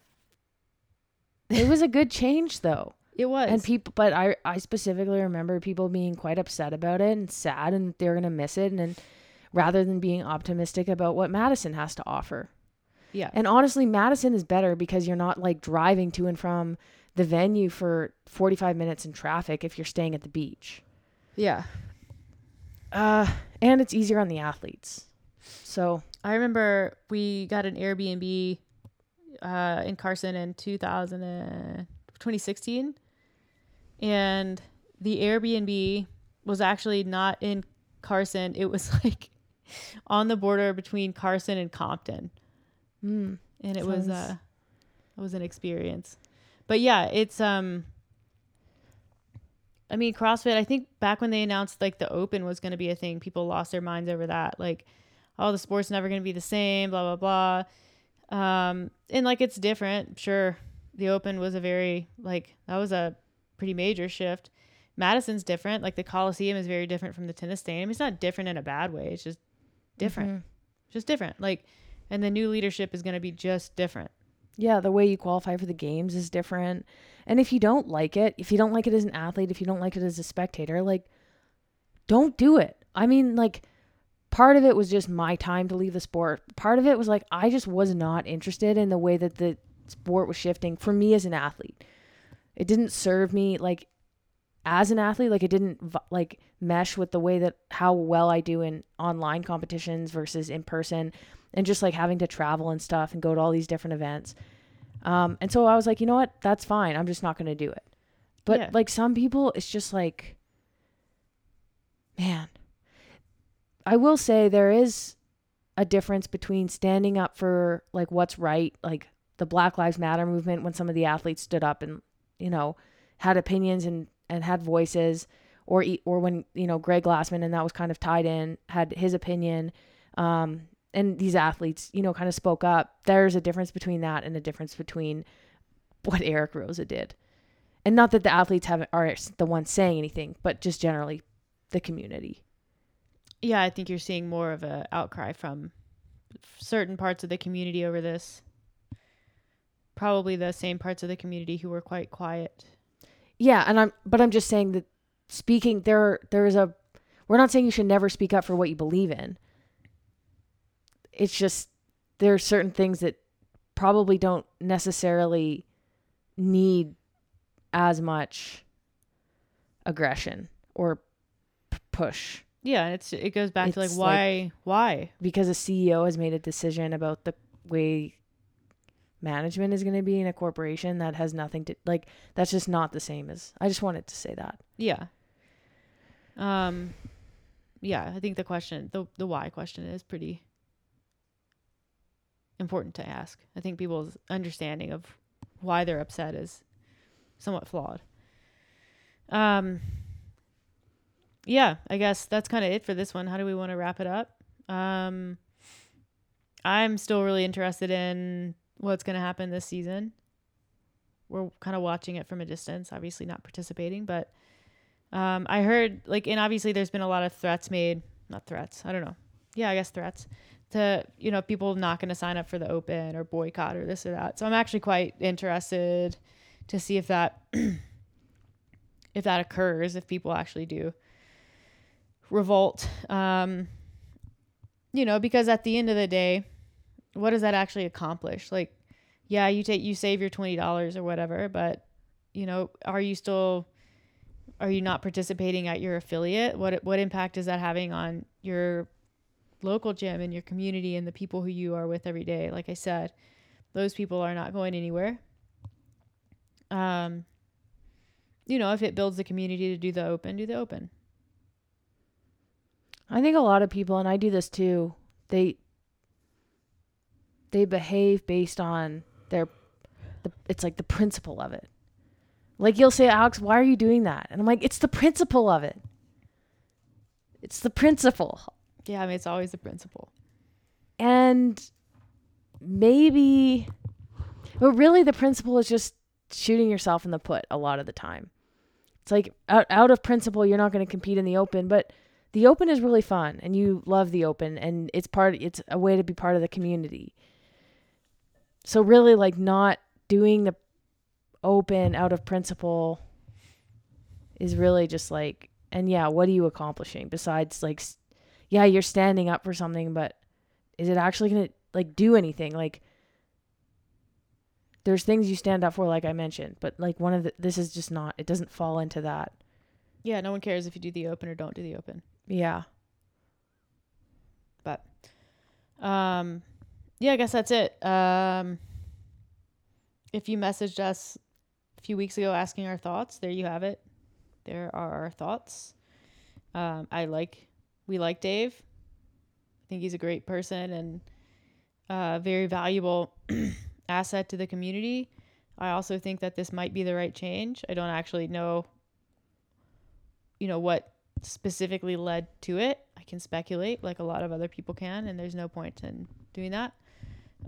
It was a good change though. <laughs> it was. And people but I I specifically remember people being quite upset about it and sad and they're going to miss it and, then rather than being optimistic about what Madison has to offer. Yeah. And honestly, Madison is better because you're not like driving to and from the venue for 45 minutes in traffic if you're staying at the beach. yeah. Uh, and it's easier on the athletes. So, I remember we got an Airbnb uh, in Carson in 2000 and- 2016. And the Airbnb was actually not in Carson. It was <laughs> like on the border between Carson and Compton. Mm, And it was Sounds- uh it was an experience. But yeah, it's um I mean CrossFit, I think back when they announced like the open was gonna be a thing, people lost their minds over that. Like, oh the sport's never gonna be the same, blah blah blah. Um and like it's different, sure. The open was a very like that was a pretty major shift. Madison's different. Like the Coliseum is very different from the tennis stadium. It's not different in a bad way. It's just different. mhm. Just different. Like and the new leadership is gonna be just different. Yeah, the way you qualify for the games is different. And if you don't like it, if you don't like it as an athlete, if you don't like it as a spectator, like don't do it. I mean, like part of it was just my time to leave the sport. Part of it was like I just was not interested in the way that the sport was shifting for me as an athlete. It didn't serve me like as an athlete, like it didn't like mesh with the way that how well I do in online competitions versus in person and just like having to travel and stuff and go to all these different events. Um, and so I was like, you know what? That's fine. I'm just not going to do it. But Yeah. like some people, it's just like, man, I will say there is a difference between standing up for like what's right, like the Black Lives Matter movement when some of the athletes stood up and you know had opinions and and had voices or e- or when you know Greg Glassman and that was kind of tied in had his opinion um and these athletes you know kind of spoke up there's a difference between that and a difference between what Eric Roza did and not that the athletes haven't are the ones saying anything but just generally the community Yeah, I think you're seeing more of a outcry from certain parts of the community over this. Probably the same parts of the community who were quite quiet. Yeah, and I'm but I'm just saying that speaking there there is a we're not saying you should never speak up for what you believe in. It's just there are certain things that probably don't necessarily need as much aggression or p- push Yeah, it's it goes back to like It's why why? because a CEO has made a decision about the way management is going to be in a corporation that has nothing to like that's just not the same as I just wanted to say that. Yeah. Um yeah, I think the question the the why question is pretty important to ask. I think people's understanding of why they're upset is somewhat flawed. Um yeah, I guess that's kind of it for this one. How do we want to wrap it up? Um I'm still really interested in what's going to happen this season. We're kind of watching it from a distance, obviously not participating, but um, I heard like, and obviously there's been a lot of threats made, not threats, I don't know. Yeah, I guess threats to, you know, people not going to sign up for the open or boycott or this or that. So I'm actually quite interested to see if that, <clears throat> if that occurs, if people actually do revolt. Um, you know, because at the end of the day, what does that actually accomplish? Like, yeah, you take, you save your $20 or whatever, but you know, are you still are you not participating at your affiliate? What what impact is that having on your local gym and your community and the people who you are with every day? Like I said, those people are not going anywhere. Um you know, if it builds the community to do the open, do the open. I think a lot of people, and I do this too, they they behave based on their the, it's like the principle of it. Like you'll say, Alex, why are you doing that? And I'm like, it's the principle of it. It's the principle. Yeah, I mean it's always the principle. And maybe but really the principle is just shooting yourself in the foot a lot of the time. It's like out, out of principle you're not going to compete in the open, but the open is really fun and you love the open and it's part it's a way to be part of the community. So really like not doing the open out of principle is really just like and yeah, what are you accomplishing besides like yeah, you're standing up for something, but is it actually going to like do anything? Like there's things you stand up for like I mentioned, but like one of the this is just not it doesn't fall into that. Yeah, no one cares if you do the open or don't do the open. Yeah. But um, yeah, I guess that's it. Um, if you messaged us a few weeks ago asking our thoughts, there you have it. There are our thoughts. Um, I like, we like Dave. I think he's a great person and a very valuable <clears throat> asset to the community. I also think that this might be the right change. I don't actually know, you know, what specifically led to it. I can speculate like a lot of other people can, and there's no point in doing that.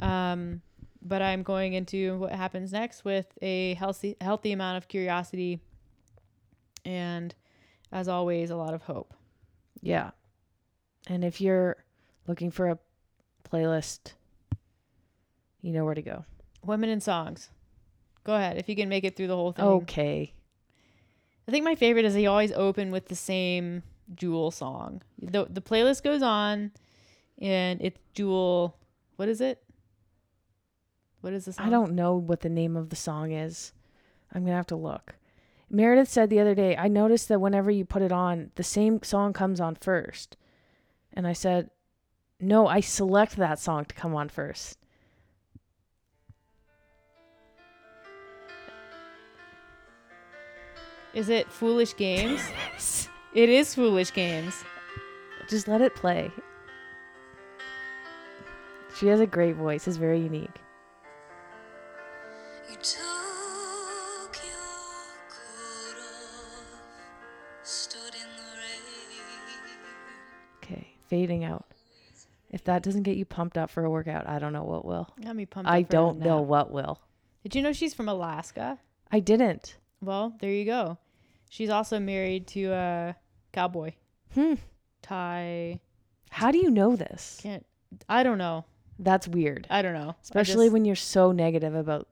Um, but I'm going into what happens next with a healthy, healthy amount of curiosity, and as always, a lot of hope. Yeah. And if you're looking for a playlist, you know where to go. Women in songs. Go ahead if you can make it through the whole thing. Okay. I think my favorite is they always open with the same Jewel song. The the playlist goes on, and it's Jewel. What is it? What is the song? I don't know what the name of the song is. I'm going to have to look. Meredith said the other day, I noticed that whenever you put it on, the same song comes on first. And I said, No, I select that song to come on first. Is it Foolish Games? <laughs> it is Foolish Games. Just let it play. She has a great voice. It's very unique. Fading out. If that doesn't get you pumped up for a workout, I don't know what will. Got me pumped. I don't know what will. Did you know she's from Alaska? I didn't. Well, there you go. She's also married to a cowboy. Hmm. Ty How do you know this? can't. I don't know. That's weird. I don't know. Especially just- when you're so negative about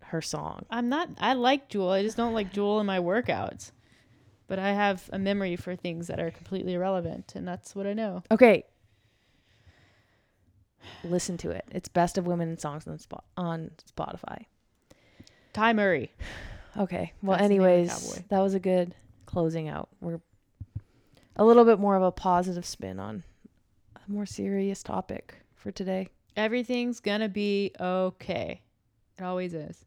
her song. I'm not. I like Jewel. I just don't like Jewel in my workouts. But I have a memory for things that are completely irrelevant, and that's what I know. Okay. Listen to it. It's best of women in songs on spot on Spotify. Ty Murray. Okay. Well, That's the name of the anyways, that was a good closing out. We're a little bit more of a positive spin on a more serious topic for today. Everything's gonna be okay. It always is.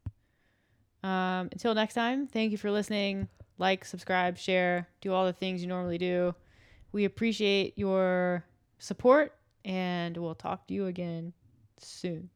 Um, until next time, thank you for listening. Like, subscribe, share, do all the things you normally do. We appreciate your support, and we'll talk to you again soon.